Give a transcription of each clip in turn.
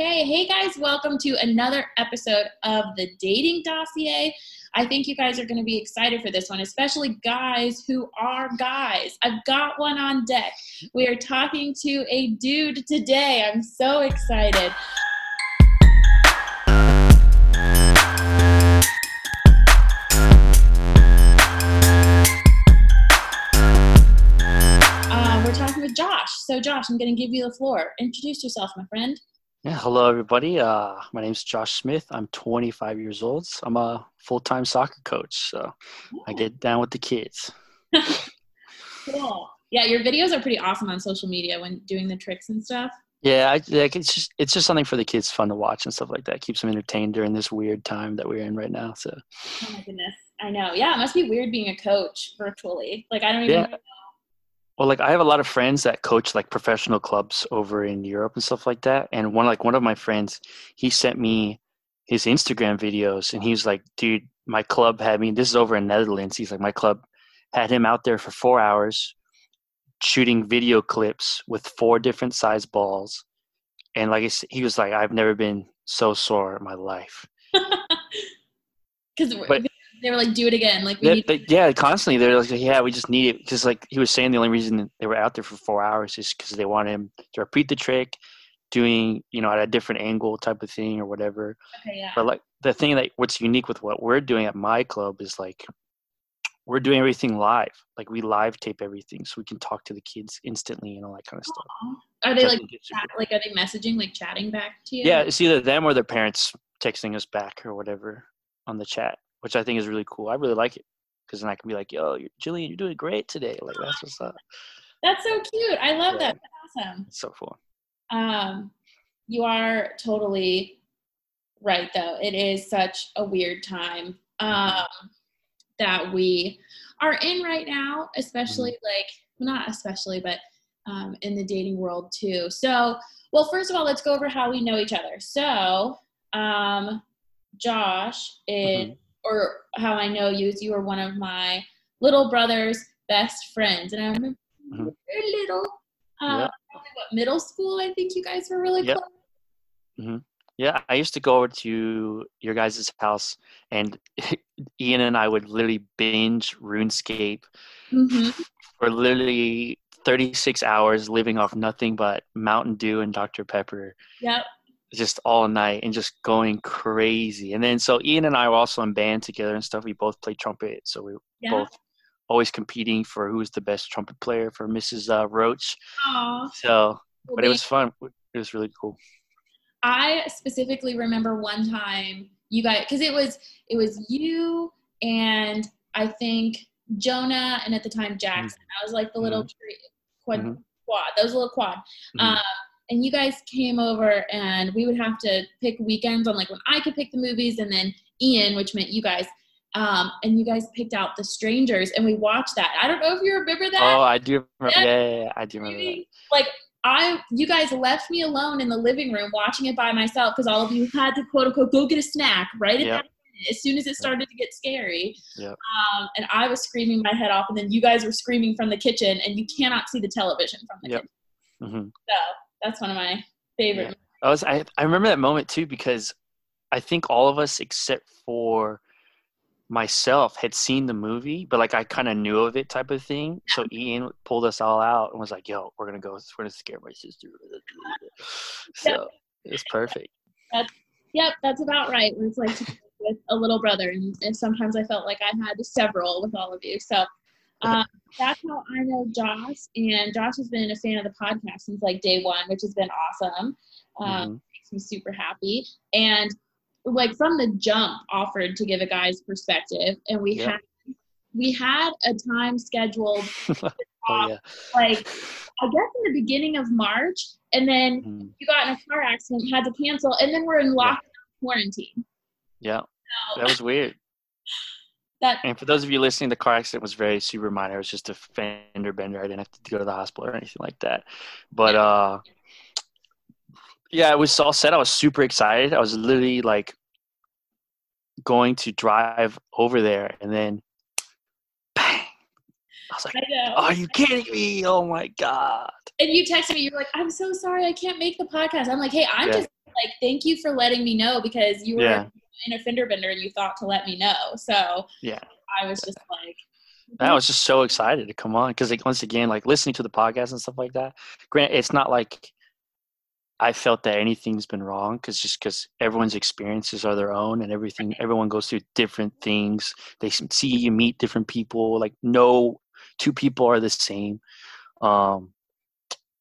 Okay. Hey guys, welcome to another episode of the Dating Dossier. I think you guys are going to be excited for this one, especially guys who are guys. I've got one on deck. We are talking to a dude today. I'm so excited. Uh, we're talking with Josh. So, Josh, I'm going to give you the floor. Introduce yourself, my friend. Yeah, hello everybody. Uh, my name's Josh Smith. I'm 25 years old. I'm a full-time soccer coach, so I get down with the kids. Cool. Yeah, your videos are pretty awesome on social media when doing the tricks and stuff. Yeah, I, like it's just it's just something for the kids, fun to watch and stuff like that. Keeps them entertained during this weird time that we're in right now. So Oh my goodness. I know. Yeah, it must be weird being a coach virtually. Like I don't even Yeah. know. Well, like I have a lot of friends that coach like professional clubs over in Europe and stuff like that. And one like one of my friends, he sent me his Instagram videos and he was like, dude, my club had me this is over in Netherlands. He's like, my club had him out there for four hours shooting video clips with four different size balls. And like I s- he was like, I've never been so sore in my life. Because they were like, do it again. Like need but yeah, constantly they're like, yeah, we just need it because like he was saying, the only reason they were out there for four hours is because they wanted him to repeat the trick, doing you know at a different angle type of thing or whatever. okay, yeah. But like the thing that what's unique with what we're doing at my club is like we're doing everything live. Like we live tape everything, so we can talk to the kids instantly and all that kind of stuff. Are they like think is super chat, like are they messaging like chatting back to you? yeah, it's either them or their parents texting us back or whatever on the chat, which I think is really cool. I really like it because then I can be like, "Yo, you're, Jillian, you're doing great today." Like that's what's up. That's so cute. I love Yeah. that. That's awesome. It's so fun. Um, you are totally right, though. It is such a weird time um, that we are in right now, especially like, not especially, but um, in the dating world too. So, well, first of all, let's go over how we know each other. So, um, Josh is, Mhm. Or how I know you is you were one of my little brother's best friends. And I remember you Mhm. were little. Uh, what middle school I think you guys were really Yep. close. Yeah, I used to go over to your guys' house, and Ian and I would literally binge RuneScape hmm for literally 36 hours, living off nothing but Mountain Dew and Dr. Pepper, Yep. Just all night and just going crazy. And then, so Ian and I were also in band together and stuff. We both played trumpet, so we were Yeah. both always competing for who was the best trumpet player for Mrs. Uh, Roach. Aw. So, but it was fun. It was really cool. I specifically remember one time you guys because it was it was you and I think Jonah and at the time Jackson. I was like the little tree, quad Mhm. quad. That was a little quad. Mhm. Um, and you guys came over and we would have to pick weekends on like when I could pick the movies and then Ian, which meant you guys. Um, and you guys picked out The Strangers and we watched that. I don't know if you remember that. Oh, I do remember. Yeah. Yeah, yeah, I do remember that. Like I, you guys left me alone in the living room watching it by myself because all of you had to quote unquote go get a snack right at Yep. that minute, as soon as it started to get scary. Yep. Um, and I was screaming my head off, and then you guys were screaming from the kitchen, and you cannot see the television from the Yep. kitchen. hmm So that's one of my favorite. Yeah. I was I, I remember that moment too because I think all of us except for myself had seen the movie, but like I kind of knew of it type of thing. So Ian pulled us all out and was like, "Yo, we're gonna go. We're gonna scare my sister." So it's perfect. That's, Yep, that's about right. It's like with a little brother, and, and sometimes I felt like I had several with all of you. So um, that's how I know Josh, and Josh has been a fan of the podcast since like day one, which has been awesome. Um, Mhm. Makes me super happy, and like from the jump, offered to give a guy's perspective, and we Yeah. had we had a time scheduled oh yeah. like I guess in the beginning of March, and then Mhm. you got in a car accident, had to cancel, and then we're in lockdown quarantine. Yeah. So That was weird. that And for those of you listening, the car accident was very super minor. It was just a fender bender. I didn't have to go to the hospital or anything like that. But uh yeah, it was all set. I was super excited. I was literally like going to drive over there and then bang. I was like, I. Are you kidding me? Oh my God. and you texted me, you were like, I'm so sorry, I can't make the podcast. I'm like, hey, I'm Yeah. just like, thank you for letting me know because you were Yeah. In a fender bender and you thought to let me know. So Yeah. I was just like, I was just so excited to come on because, like, once again, like listening to the podcast and stuff like that. Grant, it's not like I felt that anything's been wrong because just because everyone's experiences are their own and everything, everyone goes through different things. They see you meet different people. Like, no two people are the same. Um,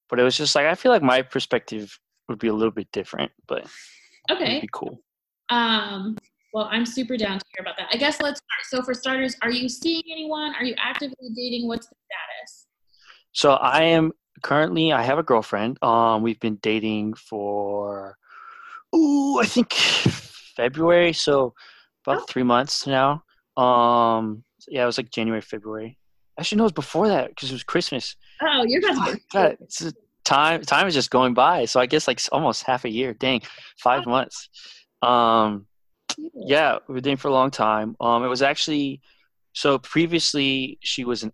but it was just like I feel like my perspective would be a little bit different, but it'd okay. be cool. Um, well, I'm super down to hear about that. I guess let's start. So, for starters, are you seeing anyone? Are you actively dating? What's the status? So I am currently I have a girlfriend. Um, we've been dating for ooh, I think February, so about Oh. three months now. Um, yeah, it was like January, February. Actually, no, it was before that because it was Christmas. Oh, you're about to God, it's time time is just going by. So I guess like almost half a year. Dang, five months. Um, yeah, we were dating for a long time. Um, it was actually so previously she was an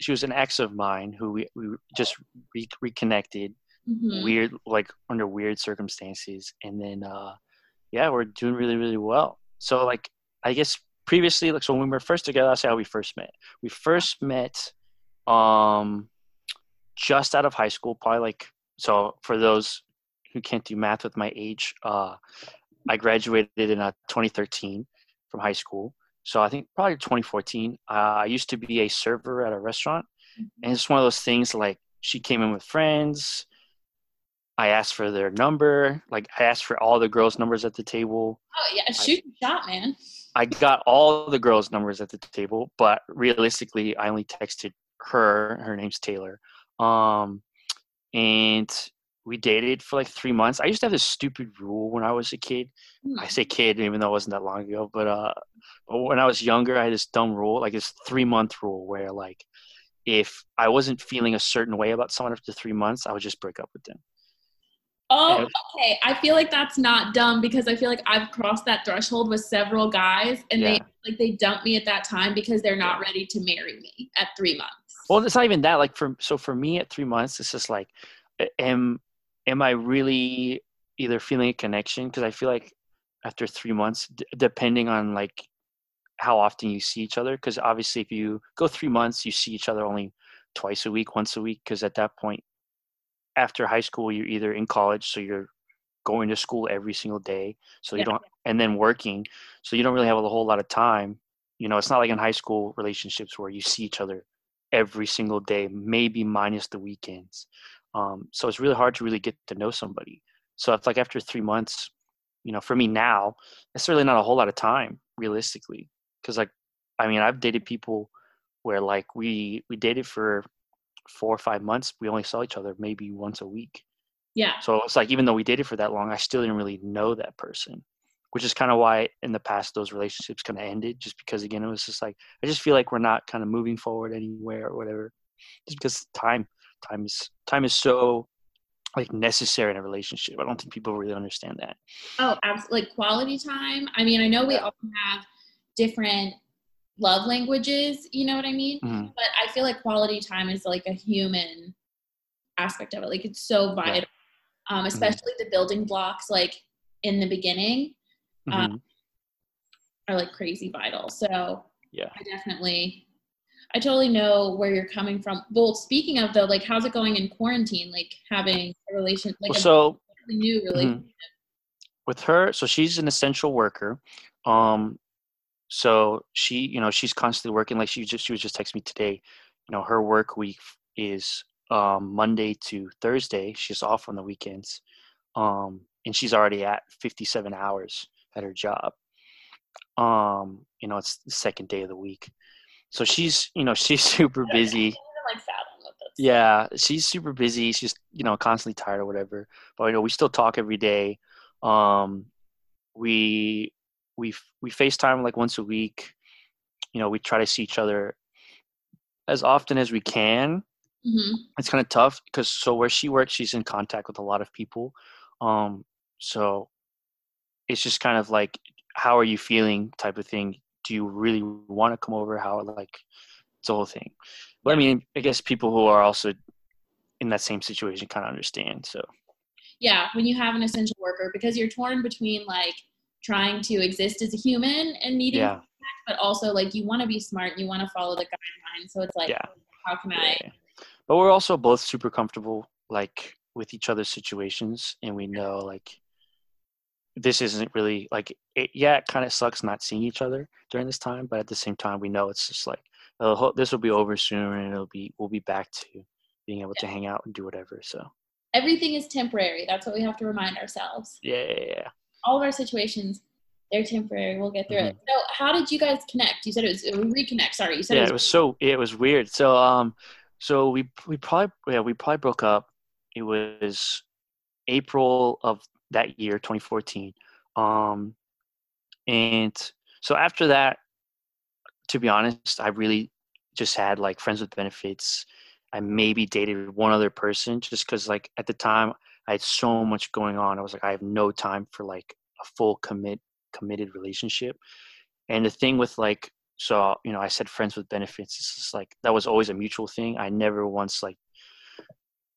she was an ex of mine who we we just re- reconnected Mhm. weird like under weird circumstances and then uh yeah we're doing really really well so like i guess previously like so when we were first together that's how we first met we first met um just out of high school probably like so for those who can't do math with my age uh i graduated in uh, 2013 from high school so i think probably 2014 uh, i used to be a server at a restaurant and it's one of those things like she came in with friends I asked for their number. Like I asked for all the girls' numbers at the table. Oh yeah, shoot your shot, man. I got all the girls' numbers at the table, but realistically, I only texted her. Her name's Taylor. Um, and we dated for like three months. I used to have this stupid rule when I was a kid. Hmm. I say kid, even though it wasn't that long ago. But uh, when I was younger, I had this dumb rule, like this three month rule, where like if I wasn't feeling a certain way about someone after three months, I would just break up with them. Oh, Yeah. okay. I feel like that's not dumb because I feel like I've crossed that threshold with several guys, and they like they dump me at that time because they're not ready to marry me at three months. Well, it's not even that. Like for so for me at three months, it's just like, am am I really either feeling a connection? Because I feel like after three months, d- depending on like how often you see each other, because obviously if you go three months, you see each other only twice a week, once a week, because at that point, after high school, you're either in college, so you're going to school every single day, so you Yeah. don't, and then working, so you don't really have a whole lot of time. You know, it's not like in high school relationships where you see each other every single day, maybe minus the weekends. Um, so it's really hard to really get to know somebody. So it's like after three months, you know, for me now, it's really not a whole lot of time realistically. Cause like, I mean, I've dated people where like we, we dated for four or five months. We only saw each other maybe once a week. Yeah. So it's like, even though we dated for that long, I still didn't really know that person, which is kind of why in the past those relationships kind of ended just because again, it was just like, I just feel like we're not kind of moving forward anywhere or whatever. Just because time, time is, time is so like necessary in a relationship. I don't think people really understand that. Oh, absolutely. Like quality time. I mean, I know we all have different love languages. You know what I mean? Mhm. But I feel like quality time is like a human aspect of it. Like it's so vital, um, especially the building blocks. Like in the beginning, Uh, Mhm. are like crazy vital. So Yeah. I definitely, I totally know where you're coming from. Well, speaking of though, like how's it going in quarantine? Like having a relation, like Well, a so really new relationship. with her so she's an essential worker um so she you know she's constantly working like she just she was just texting me today you know her work week is um monday to thursday she's off on the weekends um and she's already at 57 hours at her job um you know it's the second day of the week so she's you know she's super busy like fathom with this. yeah, she's super busy. She's you know constantly tired or whatever. But you know we still talk every day. Um, we we we FaceTime like once a week. You know we try to see each other as often as we can. hmm It's kind of tough because so where she works, she's in contact with a lot of people. Um, so it's just kind of like how are you feeling type of thing. Do you really want to come over? How like it's the whole thing. But I mean, I guess people who are also in that same situation kind of understand. So yeah, when you have an essential worker, because you're torn between like trying to exist as a human and needing Yeah. but also like you want to be smart, you want to follow the guidelines. So it's like, Yeah. how can I? Yeah. But we're also both super comfortable like with each other's situations and we know like this isn't really like it, yeah, it kind of sucks not seeing each other during this time, but at the same time we know it's just like uh, this will be over soon and it'll be we'll be back to being able to hang out and do whatever. So, Everything is temporary. That's what we have to remind ourselves. yeah, yeah, yeah. All of our situations, they're temporary. We'll get through it. So, how did you guys connect? You said it was it was reconnect. Sorry, you said yeah, it was, it was so it was weird. So um, so we we probably yeah we probably broke up. It was April of that year, 2014. Um, and so after that, to be honest, I really just had like friends with benefits. I maybe dated one other person just because like at the time I had so much going on. I was like I have no time for like a full commit committed relationship. And the thing with like so you know i said friends with benefits it's just like that was always a mutual thing i never once like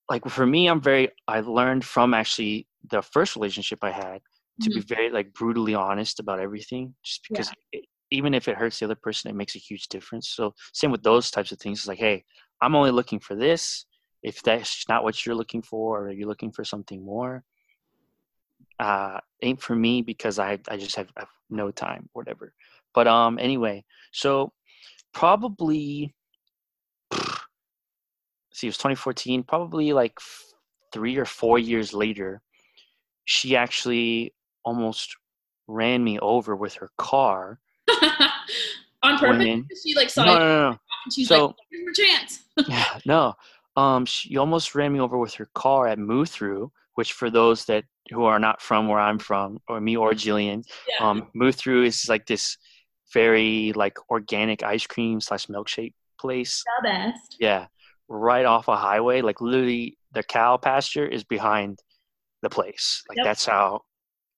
like for me i'm very i learned from actually the first relationship i had to be very like brutally honest about everything just because it, even if it hurts the other person it makes a huge difference. So same with those types of things it's like hey i'm only looking for this. If that's not what you're looking for or you're looking for something more uh ain't for me because i i just have, have no time whatever. But um anyway so probably see it was 2014 probably like three or four years later she actually almost ran me over with her car on purpose. when- She like saw no you no no, no. she's so- like, "Here's your chance." yeah, no. Um, she almost ran me over with her car at Through, which for those that who are not from where I'm from, or me or Jillian, Yeah. um, Through is like this very like organic ice cream slash milkshake place. the best. Yeah, right off a highway. Like literally, the cow pasture is behind the place. Like Yep. that's how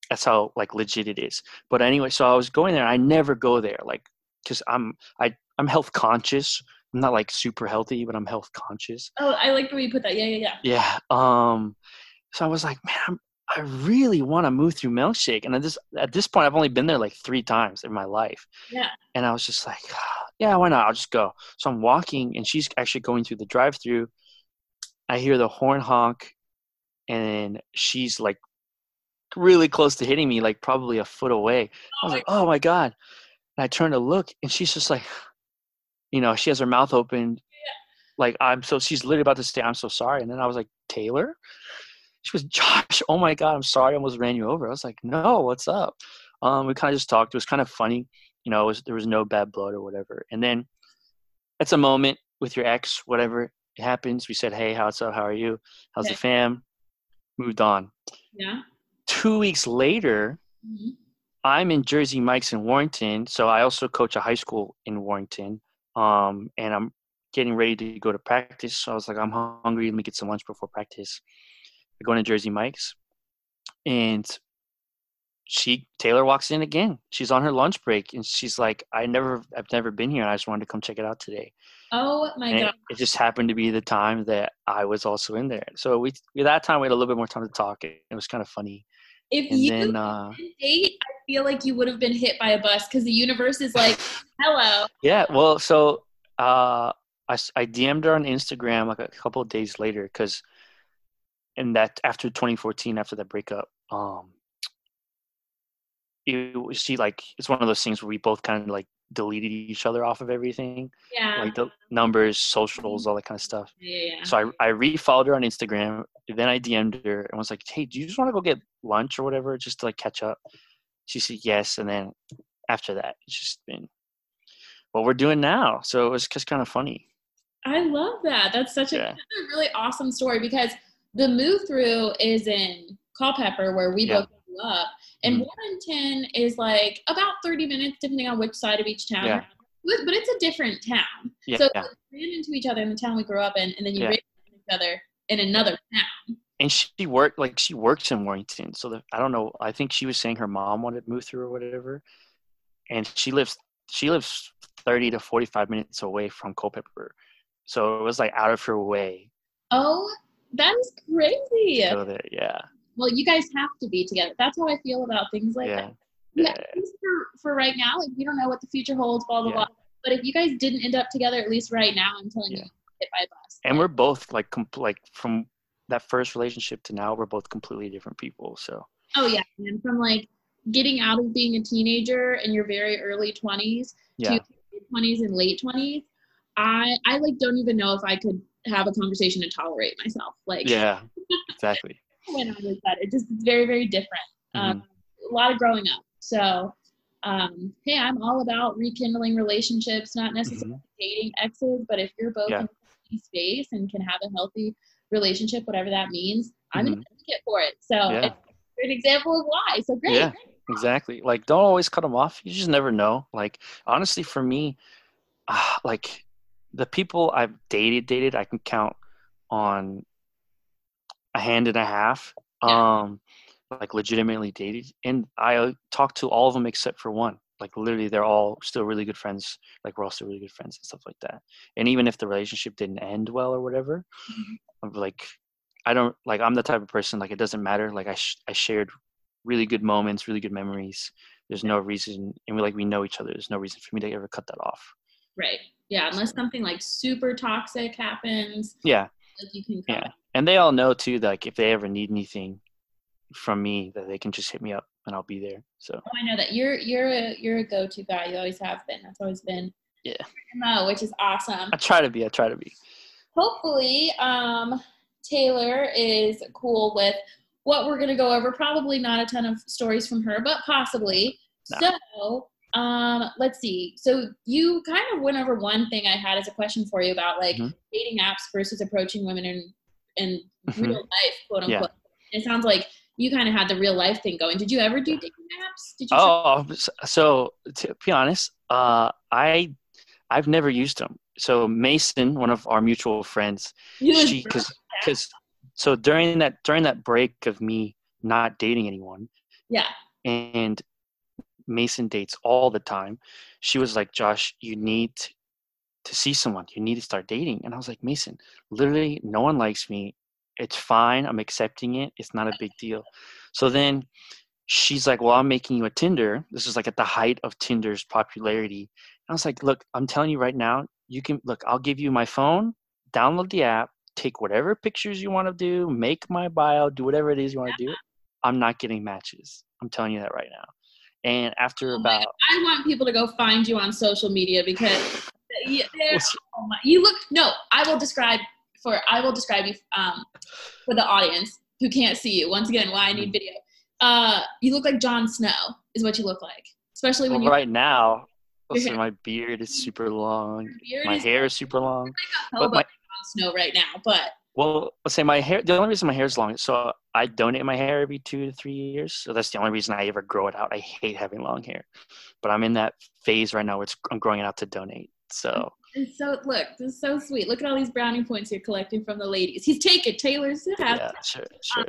that's how like legit it is. But anyway, so I was going there. I never go there, like because I'm I I'm health conscious. I'm not like super healthy, but I'm health conscious. Oh, I like the way you put that. Yeah, yeah, yeah. Yeah. Um. So I was like, man, I'm, I really want to Moo Thru milkshake, and at this at this point, I've only been there like three times in my life. Yeah. And I was just like, ah, yeah, why not? I'll just go. So I'm walking, and she's actually going through the drive-through. I hear the horn honk, and she's like really close to hitting me, like probably a foot away. I was oh like, oh my god! And I turn to look, and she's just like, you know, she has her mouth open, like I'm so. She's literally about to say, "I'm so sorry," and then I was like, Taylor. She was Josh. Oh my god, I'm sorry. I almost ran you over. I was like, no, what's up? Um, we kind of just talked. It was kind of funny. You know, it was, there was no bad blood or whatever. And then that's a moment with your ex, whatever it happens. We said, hey, how's up? How are you? How's Okay. the fam? Moved on. Yeah. Two weeks later, Mhm. I'm in Jersey Mike's in Warrenton. So I also coach a high school in Warrenton. Um, and I'm getting ready to go to practice. So I was like, I'm hungry. Let me get some lunch before practice. I go into Jersey Mike's and she Taylor walks in again. She's on her lunch break and she's like, I never I've never been here and I just wanted to come check it out today. Oh my And god. it, it just happened to be the time that I was also in there. So we at that time we had a little bit more time to talk. It, it was kind of funny. If And you then uh date, I feel like you would have been hit by a bus because the universe is like, "Hello." Yeah, well, so uh, I DM'd her on Instagram like a couple of days later because in that after 2014, after that breakup, um, it she like it's one of those things where we both kind of like deleted each other off of everything, Yeah. like the numbers, socials, all that kind of stuff. yeah, yeah. So I I refollowed her on Instagram. Then I DM'd her and was like, "Hey, do you just want to go get lunch or whatever, just to like catch up?" She said yes, and then after that, it's just been what we're doing now. So it was just kind of funny. I love that. That's such a, Yeah. that's a really awesome story because the Moo Thru is in Culpeper where we Yeah. both grew up, and Mhm. Warrenton is like about 30 minutes, depending on which side of each town. Yeah. But, it's a different town. Yeah, so yeah. we ran into each other in the town we grew up in, and then you ran into each other in another town. and she worked like she works in Warrenton. So the, I don't know. I think she was saying her mom wanted to Moo Thru or whatever, and she lives she lives thirty to forty five minutes away from Culpeper. So it was like out of her way Oh, that is crazy. go there. Yeah. Well, you guys have to be together. That's how I feel about things like yeah. that. Yeah, for, for right now, like we don't know what the future holds, blah blah Yeah. blah. But if you guys didn't end up together, at least right now, I'm telling Yeah. you, hit by a bus. And we're both like compl- like from that first relationship to now, we're both completely different people. So Oh yeah, and from like getting out of being a teenager in your very early twenties yeah, to twenties and late twenties, I I like don't even know if I could have a conversation and tolerate myself. Like yeah, exactly. when I was that, it just it's very very different. Um, a lot of growing up. So, um, hey, I'm all about rekindling relationships, not necessarily Mhm. dating exes, but if you're both Yeah. in space and can have a healthy relationship, whatever that means, I'm an Mhm. advocate for it. So, Yeah. it's an example of why. So great. Yeah. Exactly. Like, don't always cut them off. You just never know. Like, honestly, for me, uh, like the people I've dated, dated, I can count on a hand and a half. Yeah. Um, like legitimately dated, and I uh, talked to all of them except for one. Like, literally, they're all still really good friends. Like, we're all still really good friends and stuff like that. And even if the relationship didn't end well or whatever, Mhm. Like, I don't like. I'm the type of person like it doesn't matter. Like, I sh- I shared really good moments, really good memories. There's no reason, and we like we know each other. There's no reason for me to ever cut that off. Right. Yeah. Unless something like super toxic happens, Yeah, like you can yeah, and they all know too. Like if they ever need anything from me, that they can just hit me up and I'll be there. So Oh, I know that you're you're a you're a go-to guy. You always have been. That's always been. Yeah. Mo, which is awesome. I try to be. I try to be. Hopefully, um, Taylor is cool with what we're gonna go over. Probably not a ton of stories from her, but possibly. No. So, um, let's see. So you kind of went over one thing I had as a question for you about like Mhm. dating apps versus approaching women in in Mhm. real life, quote Yeah. unquote. It sounds like you kind of had the real life thing going. Did you ever do dating apps? Did you? Oh, s- so to be honest, uh, I I've never used them. So Mason, one of our mutual friends, she because because so during that during that break of me not dating anyone yeah. and Mason dates all the time, she was like, Josh, you need to see someone. You need to start dating. And I was like, Mason, literally no one likes me. It's fine. I'm accepting it. It's not a big deal. So then she's like, Well, I'm making you a Tinder. This is like at the height of Tinder's popularity. And I was like, Look, I'm telling you right now, you can look, I'll give you my phone, download the app, take whatever pictures you want to do, make my bio, do whatever it is you want to do. I'm not getting matches. I'm telling you that right now. And after Oh about I want people to go find you on social media because you, oh my, you look. No, I will describe for I will describe you um, for the audience who can't see you. Once again, why I Mm-hmm. need video. Uh, you look like Jon Snow is what you look like, especially when well, you right now, listen, my beard is super long. My hair is super long. like but my- Jon Snow right now. But Well, let's say my hair. The only reason my hair is long, is so I donate my hair every two to three years. So that's the only reason I ever grow it out. I hate having long hair, but I'm in that phase right now where it's, I'm growing it out to donate. So and so look, this is so sweet. Look at all these brownie points you're collecting from the ladies. He's taken Taylor's yeah, sure, sure.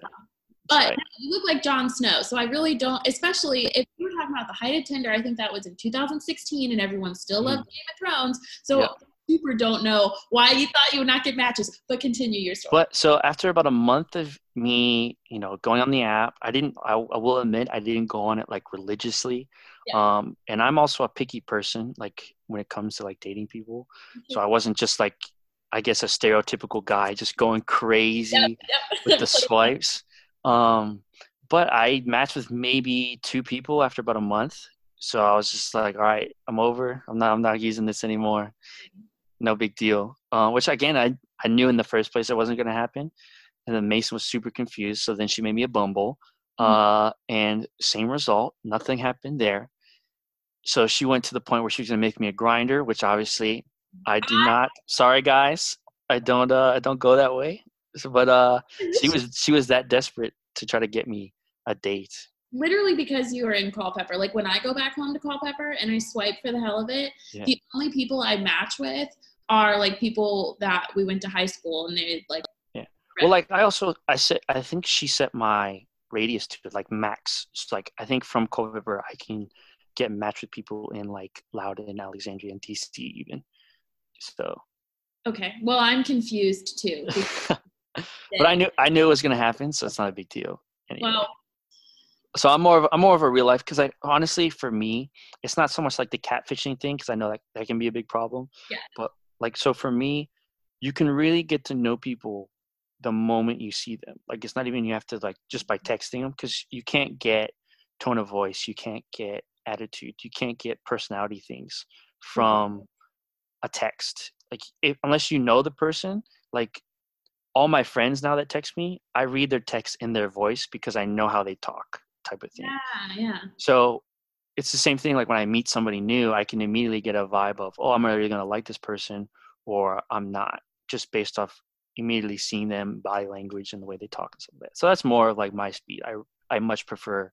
But Right. you look like Jon Snow, so I really don't. Especially if you were talking about the height of Tinder, I think that was in 2016, and everyone still loved Game of Thrones. So Mm-hmm. Yeah. super don't know why you thought you would not get matches. But continue your story. But so after about a month of me, you know, going on the app, I didn't. I, I will admit, I didn't go on it like religiously. Um, and I'm also a picky person, like when it comes to like dating people. So I wasn't just like, I guess, a stereotypical guy just going crazy Yep, yep. with the swipes. Um, but I matched with maybe two people after about a month. So I was just like, all right, I'm over. I'm not. I'm not using this anymore. No big deal. Uh, which again, I I knew in the first place it wasn't going to happen. And then Mason was super confused. So then she made me a Bumble. Uh, and same result. Nothing happened there. So she went to the point where she was going to make me a Grindr, which obviously I do not. Sorry, guys. I don't. Uh, I don't go that way. So, but uh, she was she was that desperate to try to get me a date. literally because you were in Culpeper. Like when I go back home to Culpeper and I swipe for the hell of it, Yeah. the only people I match with are like people that we went to high school and they like. Yeah. Well, like I also I said I think she set my radius to like max. So like I think from Culpeper I can get matched with people in like Loudoun, Alexandria, and DC even. So, Okay, well I'm confused too. but I knew I knew it was gonna happen, so it's not a big deal. Anyway. Well, so I'm more of I'm more of a real life because I honestly for me it's not so much like the catfishing thing because I know that that can be a big problem. Yeah. But like so for me, you can really get to know people the moment you see them. Like it's not even you have to like just by mm-hmm. texting them because you can't get tone of voice, you can't get attitude, you can't get personality things mm-hmm. from a text. Like if, unless you know the person, like all my friends now that text me, I read their text in their voice because I know how they talk type of thing. yeah, yeah. So it's the same thing like when I meet somebody new, I can immediately get a vibe of, oh, I'm really gonna like this person or I'm not, just based off immediately seeing them body language and the way they talk and stuff like that. So that's more of like my speed. I I much prefer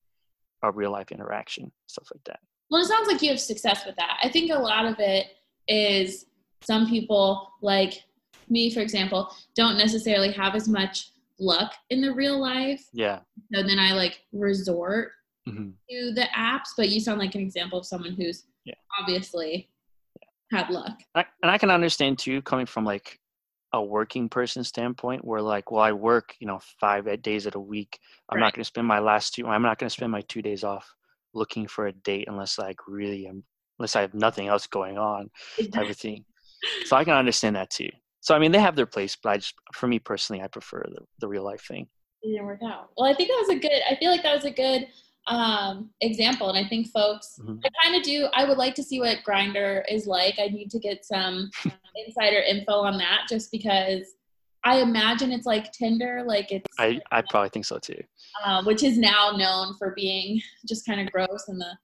a real life interaction, stuff like that. Well, it sounds like you have success with that. I think a lot of it is some people, like me, for example, don't necessarily have as much luck in the real life. Yeah. So then I like resort hmm to the apps, but you sound like an example of someone who's Yeah. obviously had luck. I, and I can understand too, coming from like a working person standpoint, where like, well, I work, you know, five days at a week. I'm Right. not going to spend my last two. I'm not going to spend my two days off looking for a date unless like really am, unless I have nothing else going on, type of thing. So I can understand that too. So I mean, they have their place, but I just, for me personally, I prefer the, the real life thing. it didn't work out. Well, I think that was a good. I feel like that was a good um, example, and I think folks. Mhm. I kind of do. I would like to see what Grindr is like. I need to get some insider info on that, just because I imagine it's like Tinder, like it's I, I probably think so too. uh, which is now known for being just kind of gross in the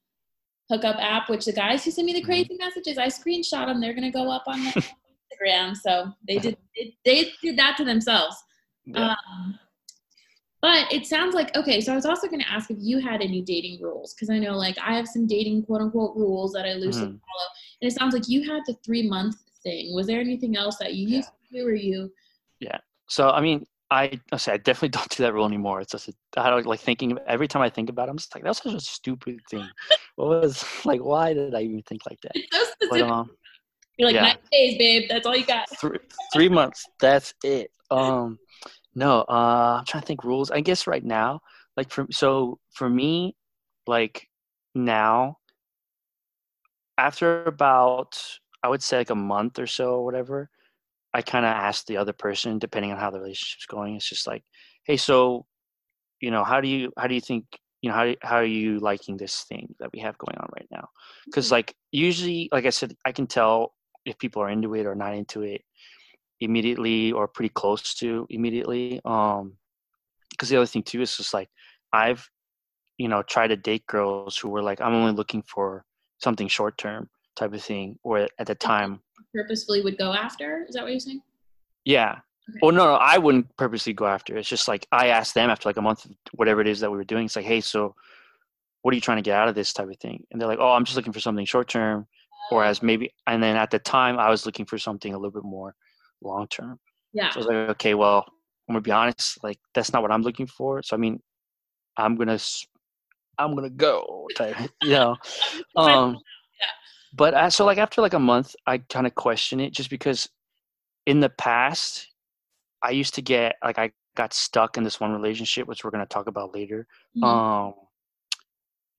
hookup app. Which the guys who send me the Mhm. crazy messages, I screenshot them. They're gonna go up on the Instagram, so they did. They, they did that to themselves. Yeah. Um, but it sounds like okay. So I was also going to ask if you had any dating rules because I know like I have some dating quote unquote rules that I loosely Mhm. follow, and it sounds like you had the three month thing. Was there anything else that you Yeah. used to do, or you? Yeah. So I mean, I I say I definitely don't do that rule anymore. It's just a, I don't like thinking every time I think about it, I'm just like that's such a stupid thing. what was like? Why did I even think like that? It's so But um, You're like yeah. nine days, babe. That's all you got. three three months. That's it. Um, no. Uh, I'm trying to think rules. I guess right now, like for so for me, like now, after about I would say like a month or so or whatever, I kind of ask the other person, depending on how the relationship's going. It's just like, hey, so, you know, how do you how do you think you know how do- how are you liking this thing that we have going on right now? Because like usually, like I said, I can tell if people are into it or not into it immediately or pretty close to immediately. Um, because the other thing too is just like I've you know tried to date girls who were like I'm only looking for something short term type of thing, or at the time Purposefully would go after. Is that what you're saying? Yeah. Okay. Well, no, no, I wouldn't purposely go after. It's just like I asked them after like a month, of whatever it is that we were doing. It's like, hey, so what are you trying to get out of this type of thing? And they're like, oh, I'm just looking for something short term. Whereas maybe, and then at the time, I was looking for something a little bit more long term. Yeah. So I was like, okay, well, I'm gonna be honest, like that's not what I'm looking for. So I mean, I'm gonna, I'm gonna go type, you know. Um, Yeah. but I, so like after like a month, I kind of question it just because in the past, I used to get like I got stuck in this one relationship, which we're gonna talk about later. Mhm. Um,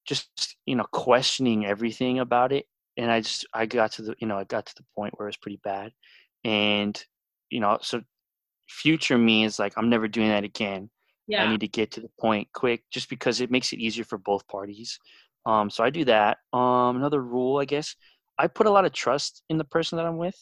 just you know questioning everything about it, and I just I got to the you know I got to the point where it was pretty bad, and you know so future me is like I'm never doing that again. Yeah. I need to get to the point quick just because it makes it easier for both parties. Um, so I do that. Um, another rule, I guess, I put a lot of trust in the person that I'm with.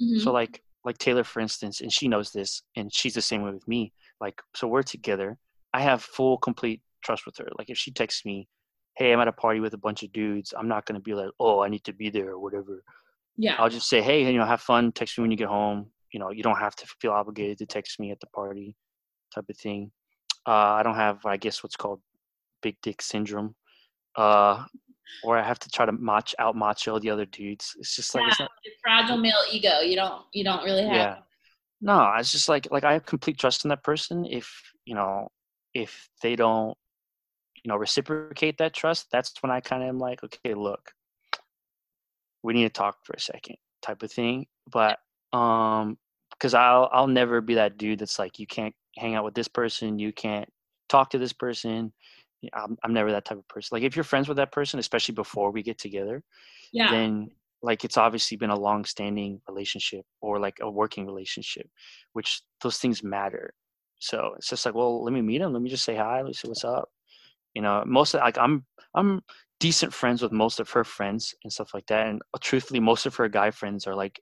Mhm. So like like Taylor, for instance, and she knows this, and she's the same way with me. Like so we're together. I have full complete trust with her. Like if she texts me, "Hey, I'm at a party with a bunch of dudes," I'm not gonna be like, "Oh, I need to be there" or whatever. yeah. I'll just say, "Hey, you know, have fun. Text me when you get home. You know, you don't have to feel obligated to text me at the party, type of thing." Uh, I don't have, I guess, what's called big dick syndrome, uh, or I have to try to match out macho all the other dudes. It's just like it's not, fragile male ego. You don't. You don't really have. yeah. No, it's just like like I have complete trust in that person. If you know, if they don't, you know, reciprocate that trust, that's when I kind of am like, okay, look, we need to talk for a second, type of thing. But um, because I'll I'll never be that dude that's like, you can't hang out with this person, you can't talk to this person. I'm, I'm never that type of person. Like if you're friends with that person, especially before we get together, Yeah. then like it's obviously been a long standing relationship or like a working relationship, which those things matter. So it's just like, well, let me meet him. Let me just say hi. Let me see what's up. You know, most of like I'm I'm decent friends with most of her friends and stuff like that. And truthfully, most of her guy friends are like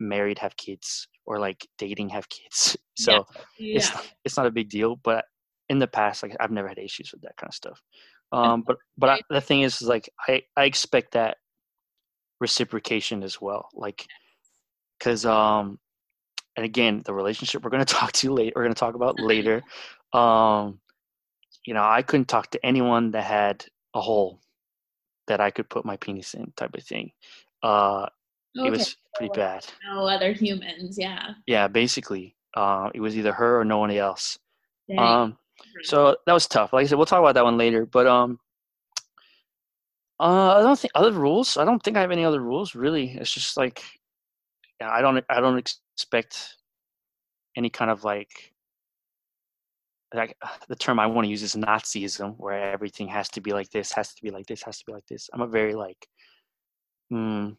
married, have kids, or like dating, have kids. So yeah. it's not, it's not a big deal. But in the past, like I've never had issues with that kind of stuff. Um, but but I, the thing is, is like I I expect that reciprocation as well. Like because um and again the relationship we're going to talk to later we're going to talk about later um you know i couldn't talk to anyone that had a hole that i could put my penis in type of thing uh Okay. it was pretty so bad No other humans. Yeah. yeah basically uh it was either her or no one else Dang. um so that was tough like i said we'll talk about that one later but um uh i don't think other rules i don't think i have any other rules really it's just like i don't i don't expect any kind of like like the term i want to use is nazism where everything has to be like this has to be like this has to be like this i'm a very like mm,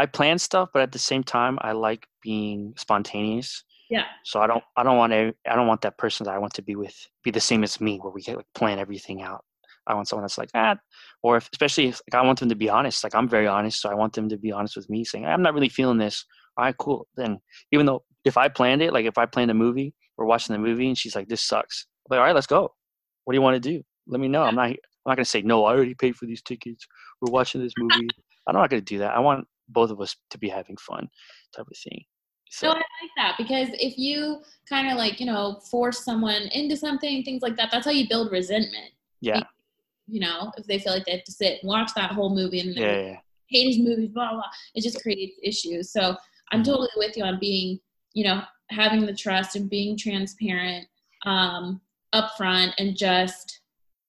i plan stuff but at the same time i like being spontaneous yeah. so I don't I don't want to I don't want that person that I want to be with be the same as me where we can like plan everything out. I want someone that's like that, or if, especially if like, I want them to be honest. Like I'm very honest, so I want them to be honest with me, saying I'm not really feeling this. All right, cool. Then even though if I planned it, like if I planned a movie, we're watching the movie, and she's like, "This sucks." I'm like, all right, let's go. What do you want to do? Let me know. I'm not. I'm not gonna say no. I already paid for these tickets. We're watching this movie. I'm not gonna do that. I want both of us to be having fun, type of thing. So No, I like that because if you kind of like, you know, force someone into something, things like that, that's how you build resentment. yeah, You know, if they feel like they have to sit and watch that whole movie and yeah, yeah, hate his movies, blah, blah, it just creates issues. So I'm Mhm. totally with you on being, you know, having the trust and being transparent, um, upfront and just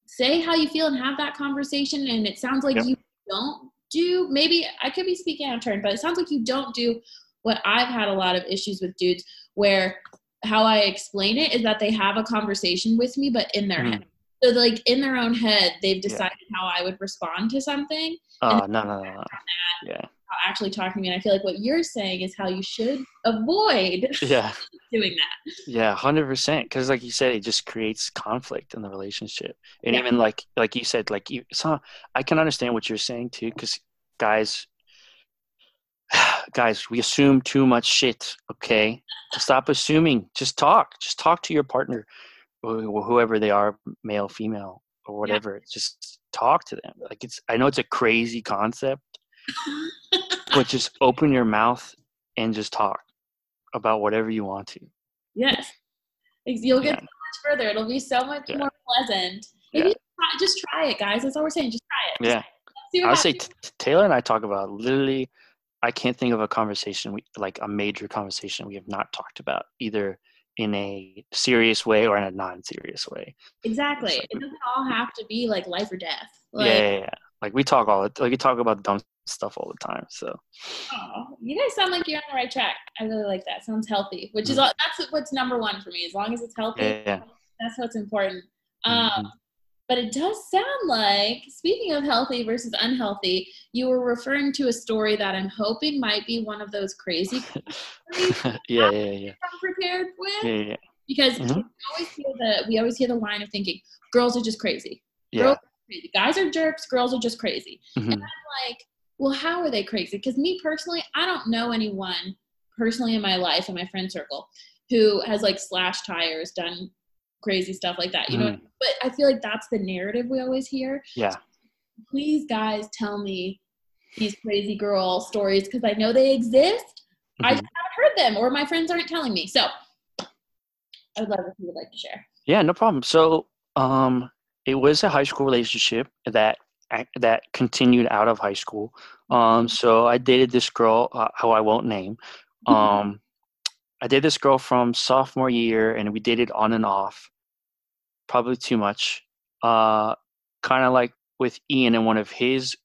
say how you feel and have that conversation. And it sounds like Yep. you don't do, maybe I could be speaking out of turn, but it sounds like you don't do what I've had a lot of issues with dudes where how I explain it is that they have a conversation with me, but in their Mhm. head. So like in their own head, they've decided how I would respond to something Oh no no no no. Yeah actually talking to me. And I feel like what you're saying is how you should avoid yeah doing that. yeah hundred percent. Because like you said, it just creates conflict in the relationship, and Yeah. even like like you said, like you so I can understand what you're saying too. Because guys, guys, we assume too much shit. Okay, stop assuming. Just talk. Just talk to your partner, whoever they are, male, female, or whatever. Just talk to them. Like it's. I know it's a crazy concept, but just open your mouth and just talk about whatever you want to. Yes. You'll get Yeah. so much further. It'll be so much Yeah. more pleasant. If Yeah. you try, just try it, guys. That's all we're saying. Just try it. Yeah. I would say Taylor and I talk about literally. I can't think of a conversation we like a major conversation we have not talked about either in a serious way or in a non-serious way. exactly. It doesn't all have to be like life or death. Like, yeah, yeah, yeah. Like we talk all the like we talk about dumb stuff all the time. So oh, you guys sound like you're on the right track. I really like that. Sounds healthy, which is Mhm. all, that's what's number one for me. As long as it's healthy, yeah, that's what's important. Um, Mhm. But it does sound like, speaking of healthy versus unhealthy, you were referring to a story that I'm hoping might be one of those crazy yeah, yeah, yeah, I'm prepared with. yeah, yeah, Because Mhm. we always hear the we always hear the line of thinking, girls are just crazy. yeah. Girls crazy. Guys are jerks, girls are just crazy. Mhm. And I'm like, well, how are they crazy? Because me personally, I don't know anyone personally in my life, in my friend circle, who has like slashed tires, done crazy stuff like that. You know, Mhm. but I feel like that's the narrative we always hear. Yeah. Please, guys, tell me these crazy girl stories because I know they exist. I Mhm. just haven't heard them, or my friends aren't telling me. So, I would love if you would like to share. Yeah, no problem. So, um, it was a high school relationship that that continued out of high school. Um, so I dated this girl, uh, who I won't name. Um, I dated this girl from sophomore year, and we dated on and off, probably too much. Uh, kind of like with Ian and one of his